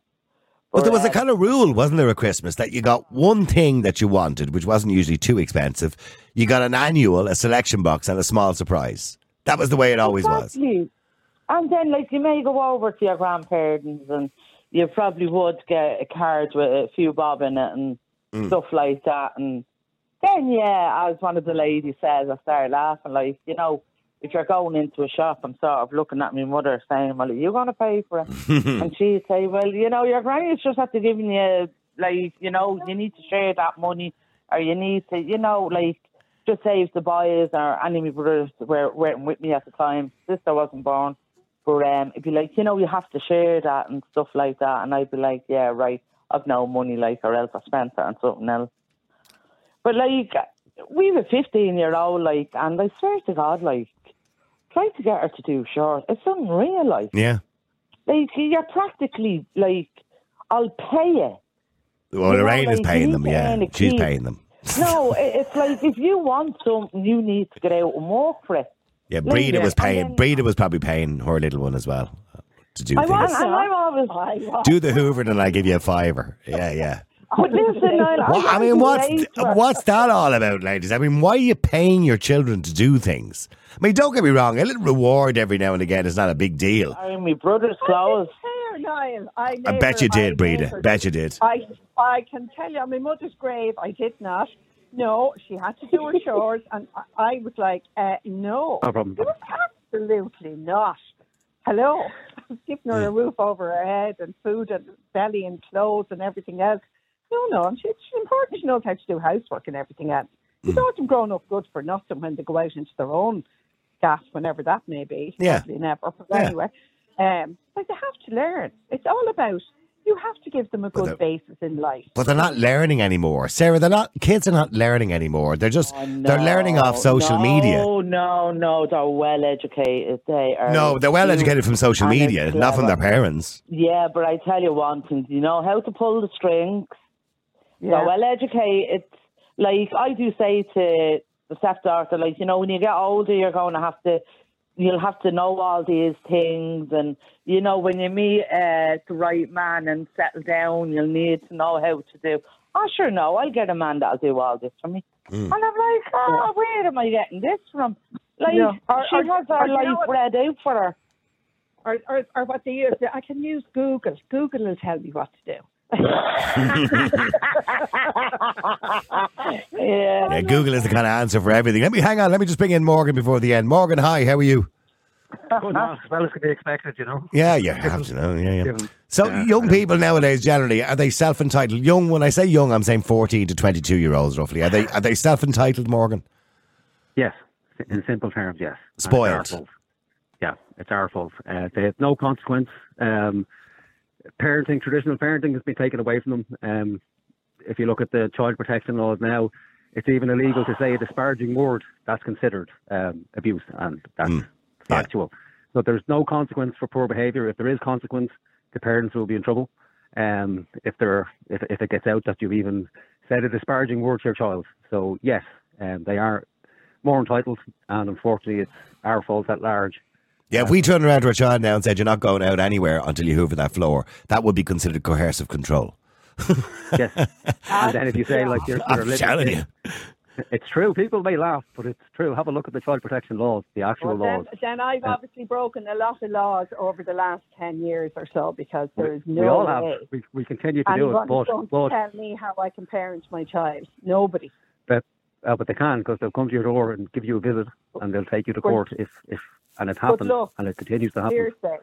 But there was a um, kind of rule, wasn't there, at Christmas, that you got one thing that you wanted, which wasn't usually too expensive. You got an annual, a selection box, and a small surprise. That was the way it always was. And then, like, you may go over to your grandparents and you probably would get a card with a few bob in it and Mm. stuff like that. And then, yeah, as one of the ladies says, I started laughing, like, you know, if you're going into a shop, I'm sort of looking at my mother saying, "Well, are you going to pay for it?" and she'd say, "Well, you know, your granny's just after giving you like, you know, you need to share that money, or you need to, you know, like." Just save the boys or any of my brothers were weren't with me at the time. Sister wasn't born. But um, it'd be like, you know, you have to share that and stuff like that. And I'd be like, yeah, right, I've no money, like, or else I spent it on something else. But like, we have a 15 year old, like, and I swear to God, like, try to get her to do short. It's unreal, like. Yeah. Like, you're practically like, I'll pay you. Well, You know, Lorraine is paying them. Yeah, she's keep. paying them. No, it's like if you want something, you need to get out and work for it. Yeah, Like, was paying. then- Breda was probably paying her little one as well to do I was, things. and I'm. Do the Hoover and I give you a fiver. Yeah, yeah. But listen, I, What, I mean, what's what's that all about, ladies? I mean, why are you paying your children to do things? I mean, don't get me wrong. A little reward every now and again is not a big deal. I mean, my brother's clothes. Fair, Niall. I, I bet you did, I Breda. Bet you did. I I can tell you on my mother's grave, I did not. No, she had to do her chores, and I, I was like, uh, no, No problem. absolutely not. Hello, I was giving her a roof over her head and food and belly and clothes and everything else. No, no, and she, it's important she knows how to do housework and everything else. You don't them growing up good for nothing when they go out into their own gas, whenever that may be. Yeah. Never. But Yeah. anyway, um, like they have to learn. It's all about you have to give them a good basis in life. But they're not learning anymore, Sarah. They're not. Kids are not learning anymore. They're just oh, they're learning off social no, media. No, no, no, they're well educated. They are. No, they're well educated from social media, it's not from their parents. Yeah, but I tell you one thing, you know how to pull the strings. Yeah. They're well educated. Like I do say to the stepdaughter, like, you know, when you get older you're gonna have to you'll have to know all these things and you know, when you meet uh, the right man and settle down you'll need to know how to do Oh sure no, I'll get a man that'll do all this for me. Mm. And I'm like, Oh, where am I getting this from? Like Yeah. Or- she or- has or her life what- read out for her. Or, or, or what they use, I can use Google. Google will tell me what to do. Yeah. Yeah, Google is the kind of answer for everything. Let me hang on. Let me just bring in Morgan before the end. Morgan, hi. How are you? Good, as well as could be expected, you know. Yeah, you have to know. Yeah, yeah. So, yeah, young people nowadays, generally, are they self-entitled? Young, when I say young, I'm saying 14 to 22 year olds, roughly. Are they are they self-entitled, Morgan? Yes, in simple terms, yes. And it's Spoiled. Yeah, it's our fault. Uh, they have no consequence. Um, parenting, traditional parenting has been taken away from them. Um, if you look at the child protection laws now, it's even illegal to say a disparaging word. That's considered um, abuse, and that's factual. So there's no consequence for poor behaviour. If there is consequence, the parents will be in trouble. Um, if there, if, if it gets out that you've even said a disparaging word to your child. So yes, um, they are more entitled, and unfortunately, it's our fault at large. Yeah, if we turned around to a child now and said, you're not going out anywhere until you hoover that floor, that would be considered coercive control. Yes, and then if you say like you're, you're I'm living- telling you. it's true. People may laugh, but it's true. Have a look at the child protection laws, the actual Well, laws. then, then I've Uh, obviously broken a lot of laws over the last 10 years or so because there is no we all have. way We, we continue to do it, but is going to but tell me how I can parent my child. Nobody. but, uh, but they can because they'll come to your door and give you a visit, and they'll take you to court if if and it but happens look, and it continues to happen. Hearsay.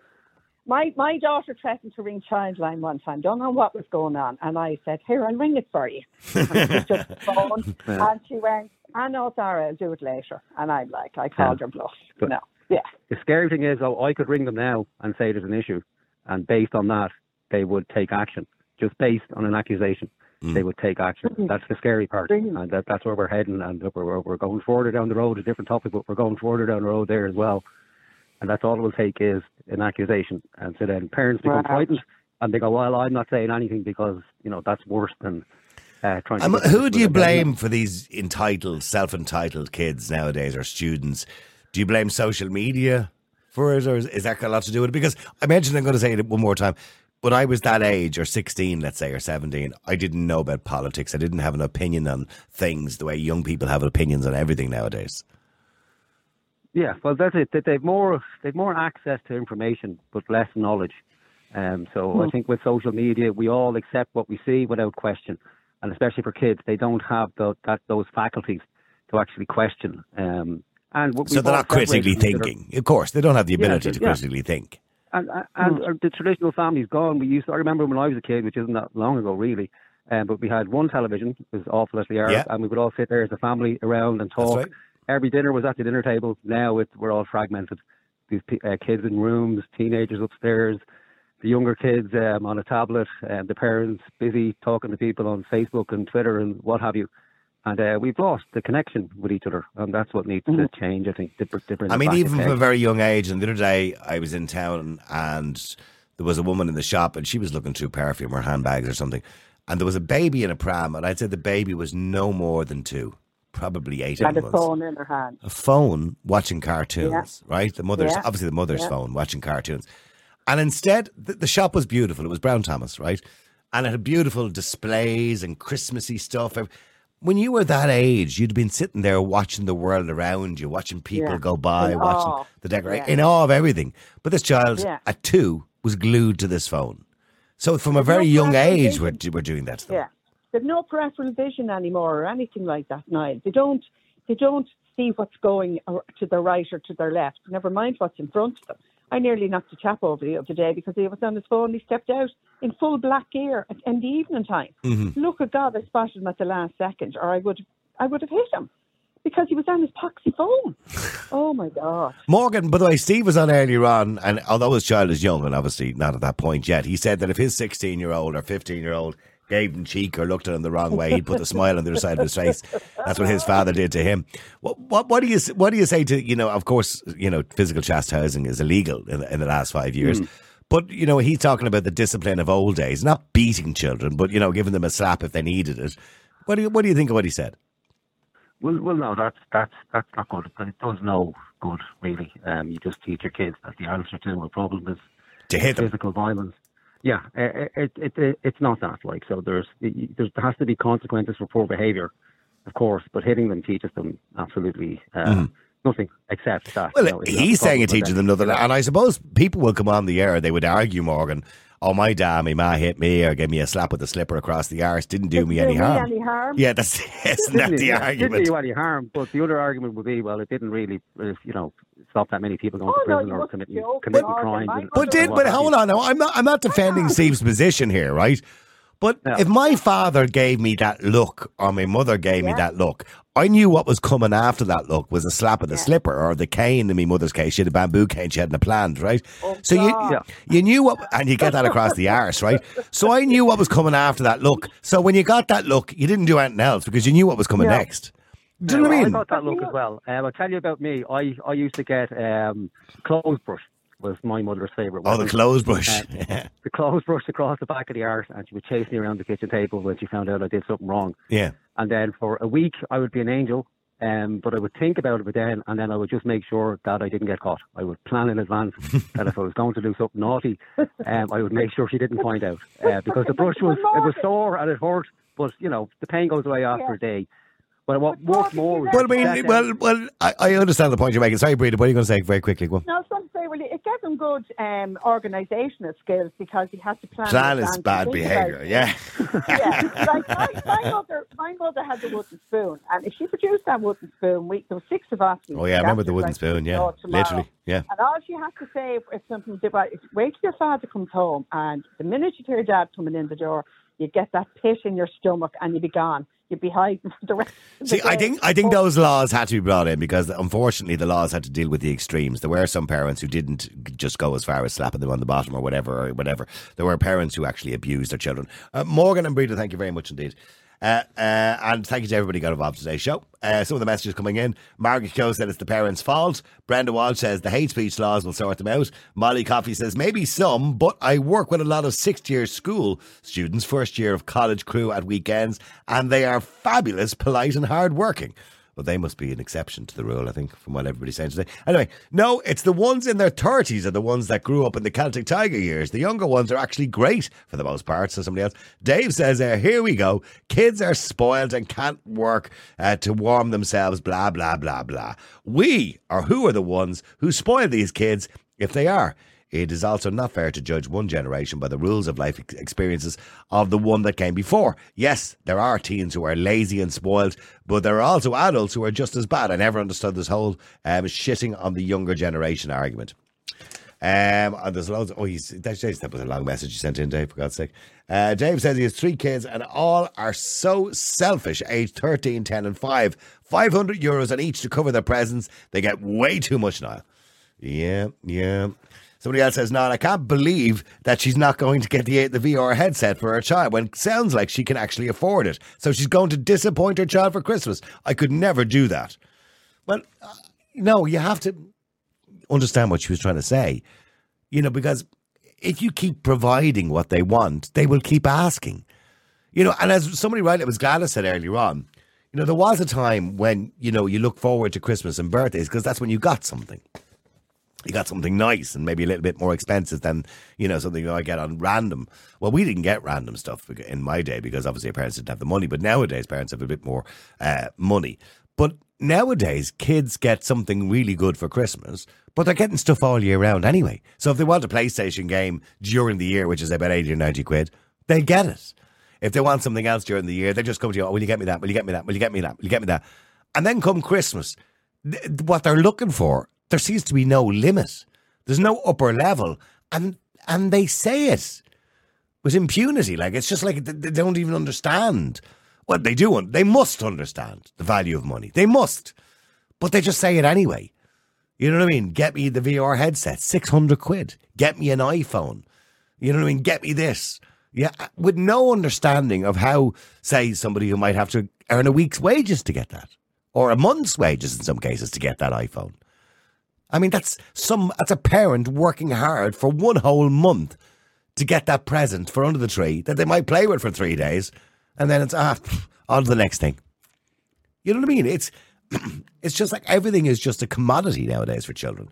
My my daughter threatened to ring Childline one time. Don't know what was going on, and I said, "Here, I'll ring it for you." And she picked up the phone, Yeah. and she went, "I know, Sarah, I'll do it later." And I'm like, I called her bluff. But- No, yeah. The scary thing is, though, I could ring them now and say there's an issue, and based on that, they would take action. Just based on an accusation, mm. they would take action. Mm-hmm. That's the scary part, and that, that's where we're heading. And we're, we're, we're going further down the road. A different topic, but we're going further down the road there as well. And that's all it will take is an accusation, and so then parents become Wow. frightened, and they go, "Well, I'm not saying anything because you know that's worse than uh, trying." to Um, get who with do you blame for these entitled, self-entitled kids nowadays or students? Do you blame social media for it, or is, is that got a lot to do with it? Because I mentioned, I'm going to say it one more time. When I was that age, or 16, let's say, or 17, I didn't know about politics. I didn't have an opinion on things the way young people have opinions on everything nowadays. Yeah, well, that's it. That They've more they've more access to information, but less knowledge. Um, so I Hmm. think with social media, we all accept what we see without question, and especially for kids, they don't have the, that those faculties to actually question. Um, And what So they're not critically separated from each other. thinking. Of course, they don't have the Yeah, ability to yeah. critically think. And, and, and uh, the traditional family's gone. We used to, I remember when I was a kid, which isn't that long ago really, um, but we had one television, it was awful as they are, Yeah. and we would all sit there as a family around and talk. right. Every dinner was at the dinner table. Now it's, we're all fragmented. These uh, kids in rooms, teenagers upstairs, the younger kids um, on a tablet, and the parents busy talking to people on Facebook and Twitter and what have you. And uh, we've lost the connection with each other, and that's what needs to change, I think. To, I mean, even from a very young age. And the other day, I was in town and there was a woman in the shop and she was looking through perfume or handbags or something. And there was a baby in a pram. And I'd say the baby was no more than two, probably 18 Had a months. phone in her hand. A phone watching cartoons, right? The mother's, Yeah. obviously the mother's Yeah. phone watching cartoons. And instead, the, the shop was beautiful. It was Brown Thomas, right? And it had beautiful displays and Christmassy stuff. When you were that age, you'd been sitting there watching the world around you, watching people Yeah. go by, In watching awe. the decoration, Yeah. in awe of everything. But this child Yeah. at two was glued to this phone. So from a very young age, we're, we're doing that to them. Yeah, they've no peripheral vision anymore or anything like that. Niall. They don't. They don't see what's going to their right or to their left. Never mind what's in front of them. I nearly knocked a chap over the other day because he was on his phone. He stepped out in full black gear at, in the evening time. Mhm. Look at God! I spotted him at the last second, or I would, I would have hit him because he was on his poxy phone. oh my God! Morgan, by the way, Steve was on earlier on, and although his child is young and obviously not at that point yet, he said that if his 16 year old or 15 year old gave him cheek or looked at him the wrong way, he'd put a smile on the other side of his face. That's what his father did to him. What, what, what do you what do you say to you know? Of course, you know, physical chastising is illegal in, in the last five years. Mm. But you know, he's talking about the discipline of old days, not beating children, but you know, giving them a slap if they needed it. What do you what do you think of what he said? Well, well, no, that's that's that's not good. It does no good, really. Um, you just teach your kids that the answer to a problem is To hit them. physical violence. Yeah, it, it, it, it it's not that. Like, so there's, there's there has to be consequences for poor behaviour, of course, but hitting them teaches them absolutely uh, Mhm. nothing except that. Well, you know, he's saying it teaches them. them nothing. And I suppose people will come on the air, they would argue, Morgan, oh, my dad, my ma hit me or gave me a slap with a slipper across the arse, didn't do Didn't me any me harm. any harm. Yeah, that's isn't that the? Yeah, argument? Didn't do any harm, but the other argument would be, well, it didn't really, uh, you know, stop that many people going Oh, to prison you or committing, committing Morgan. crimes. My and- But did, but hold on now. I'm not I'm not defending Steve's position here, right? But if my father gave me that look or my mother gave me that look, I knew what was coming after that look was a slap of the slipper or the cane in my mother's case. She had a bamboo cane she hadn't a planned, right? so you Yeah. you knew what and you get that across the arse, right? So I knew what was coming after that look. So when you got that look, you didn't do anything else because you knew what was coming Yeah. next. Do you know what I mean? I got that look as well. Um, I'll tell you about me. I, I used to get um, clothes brush was my mother's favourite. Oh, the clothes brush. Uh, the clothes brush across the back of the arse, and she would chase me around the kitchen table when she found out I did something wrong. yeah. And then for a week, I would be an angel, um, but I would think about it then, and then I would just make sure that I didn't get caught. I would plan in advance that if I was going to do something naughty, um, I would make sure she didn't find out uh, because the brush was it was sore and it hurt, but you know the pain goes away after a day. But what worked more Well, I mean, well, well, I, I understand the point you're making. Sorry, Breda, what are you going to say very quickly? Go. No, I was going to say, well, it gave him good um, organisational skills because he had to plan. Plan is bad behaviour, yeah. yeah, like my, my mother, my mother had the wooden spoon, and if she produced that wooden spoon, we there were six of us. Oh, yeah, I remember the wooden spoon, yeah. "Oh. Literally, yeah. And all she had to say if, if something did right, is wait till your father comes home, and the minute you hear dad coming in the door, you get that pit in your stomach, and you be gone. You'd be hiding for the rest. Of the See, I think I think those laws had to be brought in because unfortunately the laws had to deal with the extremes. There were some parents who didn't just go as far as slapping them on the bottom or whatever or whatever. There were parents who actually abused their children. Uh, Morgan and Breda, thank you very much indeed. Uh, uh, and thank you to everybody who got involved in today's show. Uh, some of the messages coming in. Margaret Coe said it's the parents' fault. Brenda Walsh says the hate speech laws will sort them out. Molly Coffey says maybe some, but I work with a lot of sixth year school students, first year of college crew at weekends, and they are fabulous, polite, and hard Well, they must be an exception to the rule, I think, from what everybody's saying today. Anyway, no, it's the ones in their 30s are the ones that grew up in the Celtic Tiger years. The younger ones are actually great for the most part, says somebody else. Dave says, uh, here we go. Kids are spoiled and can't work uh, to warm themselves, blah, blah, blah, blah. We are who are the ones who spoil these kids if they are. It is also not fair to judge one generation by the rules of life experiences of the one that came before. Yes, there are teens who are lazy and spoiled, but there are also adults who are just as bad. I never understood this whole um, shitting on the younger generation argument. Um, and there's loads. oh, he's that, that was a long message you sent in, Dave. For God's sake, uh, Dave says he has three kids, and all are so selfish. Age 13, 10, and five. Five hundred euros on each to cover their presents. They get way too much now. Yeah, yeah. Somebody else says, "No, I can't believe that she's not going to get the the VR headset for her child when it sounds like she can actually afford it. So she's going to disappoint her child for Christmas. I could never do that." Well, uh, no, you have to understand what she was trying to say. You know, because if you keep providing what they want, they will keep asking. You know, and as somebody right, it was Gladys said earlier on, you know, there was a time when, you know, you look forward to Christmas and birthdays because that's when you got something. You got something nice and maybe a little bit more expensive than, you know, something I get on random. Well, we didn't get random stuff in my day because obviously our parents didn't have the money, but nowadays parents have a bit more uh, money. But nowadays, kids get something really good for Christmas, but they're getting stuff all year round anyway. So if they want a PlayStation game during the year, which is about 80 or 90 quid, they get it. If they want something else during the year, they just come to you, oh, will you get me that? Will you get me that? Will you get me that? Will you get me that? And then come Christmas, what they're looking for, there seems to be no limit. There's no upper level. And and they say it with impunity. Like it's just like they don't even understand. Well, they do. They must understand the value of money. They must, but they just say it anyway. You know what I mean? Get me the VR headset, six hundred quid. Get me an iPhone. You know what I mean? Get me this. Yeah, with no understanding of how, say, somebody who might have to earn a week's wages to get that, or a month's wages in some cases to get that iPhone. I mean, that's some. That's a parent working hard for one whole month to get that present for under the tree that they might play with for three days and then it's ah, on to the next thing. You know what I mean? It's it's just like everything is just a commodity nowadays for children,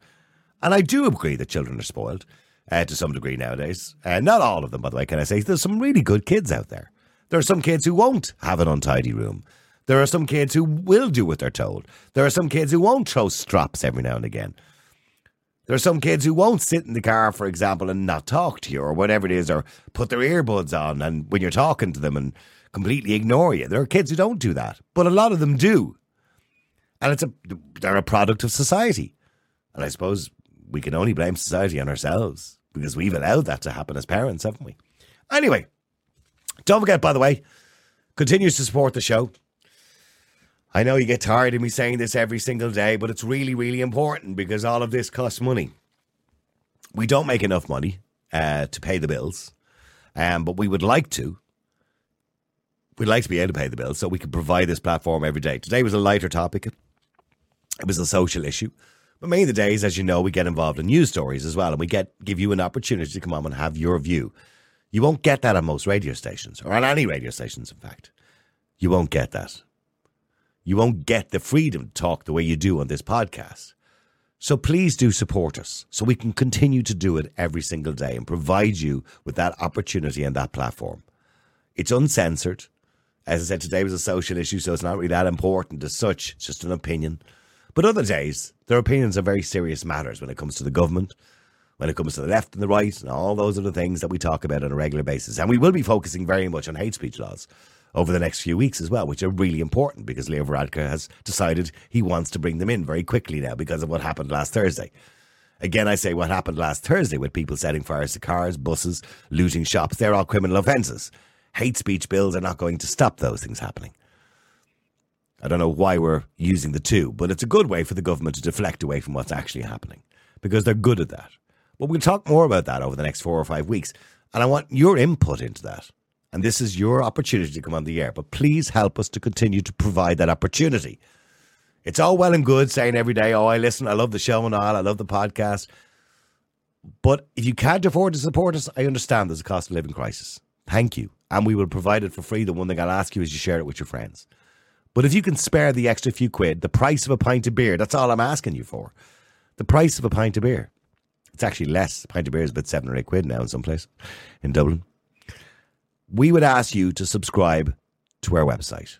and I do agree that children are spoiled uh, to some degree nowadays. Uh, not all of them, by the way. Can I say there's some really good kids out there? There are some kids who won't have an untidy room. There are some kids who will do what they're told. There are some kids who won't throw strops every now and again. There are some kids who won't sit in the car, for example, and not talk to you or whatever it is, or put their earbuds on and when you're talking to them and completely ignore you. There are kids who don't do that, but a lot of them do. And it's a they're a product of society. And I suppose we can only blame society on ourselves because we've allowed that to happen as parents, haven't we? Anyway, don't forget, by the way, continues to support the show. I know you get tired of me saying this every single day, but it's really, really important because all of this costs money. We don't make enough money uh, to pay the bills, um, but we would like to we'd like to be able to pay the bills so we can provide this platform every day. Today was a lighter topic. It was a social issue. But many of the days, as you know, we get involved in news stories as well, and we get give you an opportunity to come on and have your view. You won't get that on most radio stations, or on any radio stations, in fact. You won't get that. You won't get the freedom to talk the way you do on this podcast. So please do support us so we can continue to do it every single day and provide you with that opportunity and that platform. It's uncensored. As I said, today was a social issue, so it's not really that important as such. It's just an opinion. But other days, their opinions are very serious matters when it comes to the government, when it comes to the left and the right, and all those other things that we talk about on a regular basis. And we will be focusing very much on hate speech laws over the next few weeks as well, which are really important because Leo Varadkar has decided he wants to bring them in very quickly now because of what happened last Thursday. Again, I say what happened last Thursday with people setting fires to cars, buses, looting shops, they're all criminal offences hate speech bills are not going to stop those things happening. I don't know why we're using the two, but it's a good way for the government to deflect away from what's actually happening because they're good at that. But we'll talk more about that over the next four or five weeks. And I want your input into that. And this is your opportunity to come on the air. But please help us to continue to provide that opportunity. It's all well and good saying every day, oh, I listen, I love the show and all, I love the podcast. But if you can't afford to support us, I understand there's a cost of living crisis. Thank you and we will provide it for free. The one thing I'll ask you is you share it with your friends. But if you can spare the extra few quid, the price of a pint of beer, that's all I'm asking you for. The price of a pint of beer. It's actually less. A pint of beer is about seven or eight quid now in some place in Dublin. We would ask you to subscribe to our website.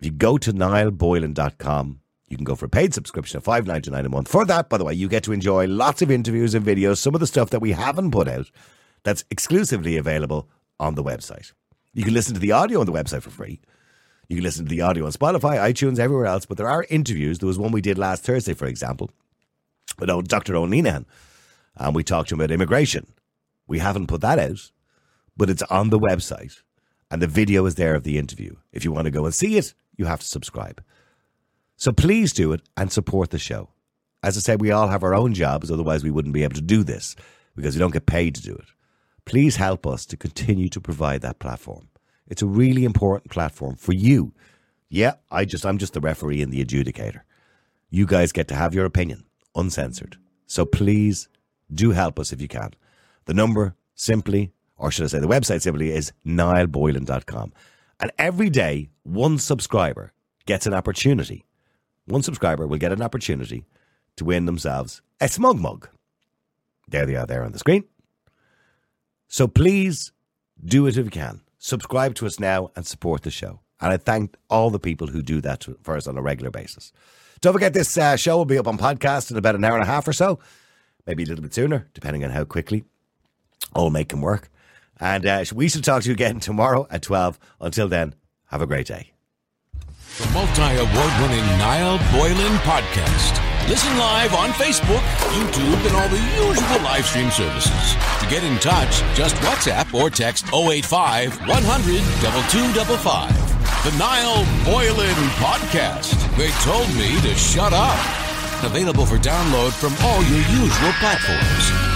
If you go to niallboylan.com You can go for a paid subscription of five ninety nine a month. For that, by the way, you get to enjoy lots of interviews and videos, some of the stuff that we haven't put out that's exclusively available on the website. You can listen to the audio on the website for free. You can listen to the audio on Spotify, iTunes, everywhere else. But there are interviews. There was one we did last Thursday, for example, with old Dr. O'Neinan, and we talked to him about immigration. We haven't put that out, but it's on the website, and the video is there of the interview. If you want to go and see it, you have to subscribe. So please do it and support the show. As I said, we all have our own jobs, otherwise, we wouldn't be able to do this because we don't get paid to do it. Please help us to continue to provide that platform. It's a really important platform for you. Yeah, I just I'm just the referee and the adjudicator. You guys get to have your opinion uncensored. So please do help us if you can. The number simply, or should I say the website simply is niallboylan.com. And every day, one subscriber gets an opportunity. One subscriber will get an opportunity to win themselves a smug mug. There they are there on the screen. So please do it if you can. Subscribe to us now and support the show. And I thank all the people who do that for us on a regular basis. Don't forget, this uh, show will be up on podcast in about an hour and a half or so, maybe a little bit sooner, depending on how quickly all make them work. And uh, we should talk to you again tomorrow at 12. Until then, have a great day. The multi award winning Niall Boylan podcast. Listen live on Facebook, YouTube, and all the usual live stream services. To get in touch, just WhatsApp or text 085 100 2255. The Niall Boylan Podcast. They told me to shut up. Available for download from all your usual platforms.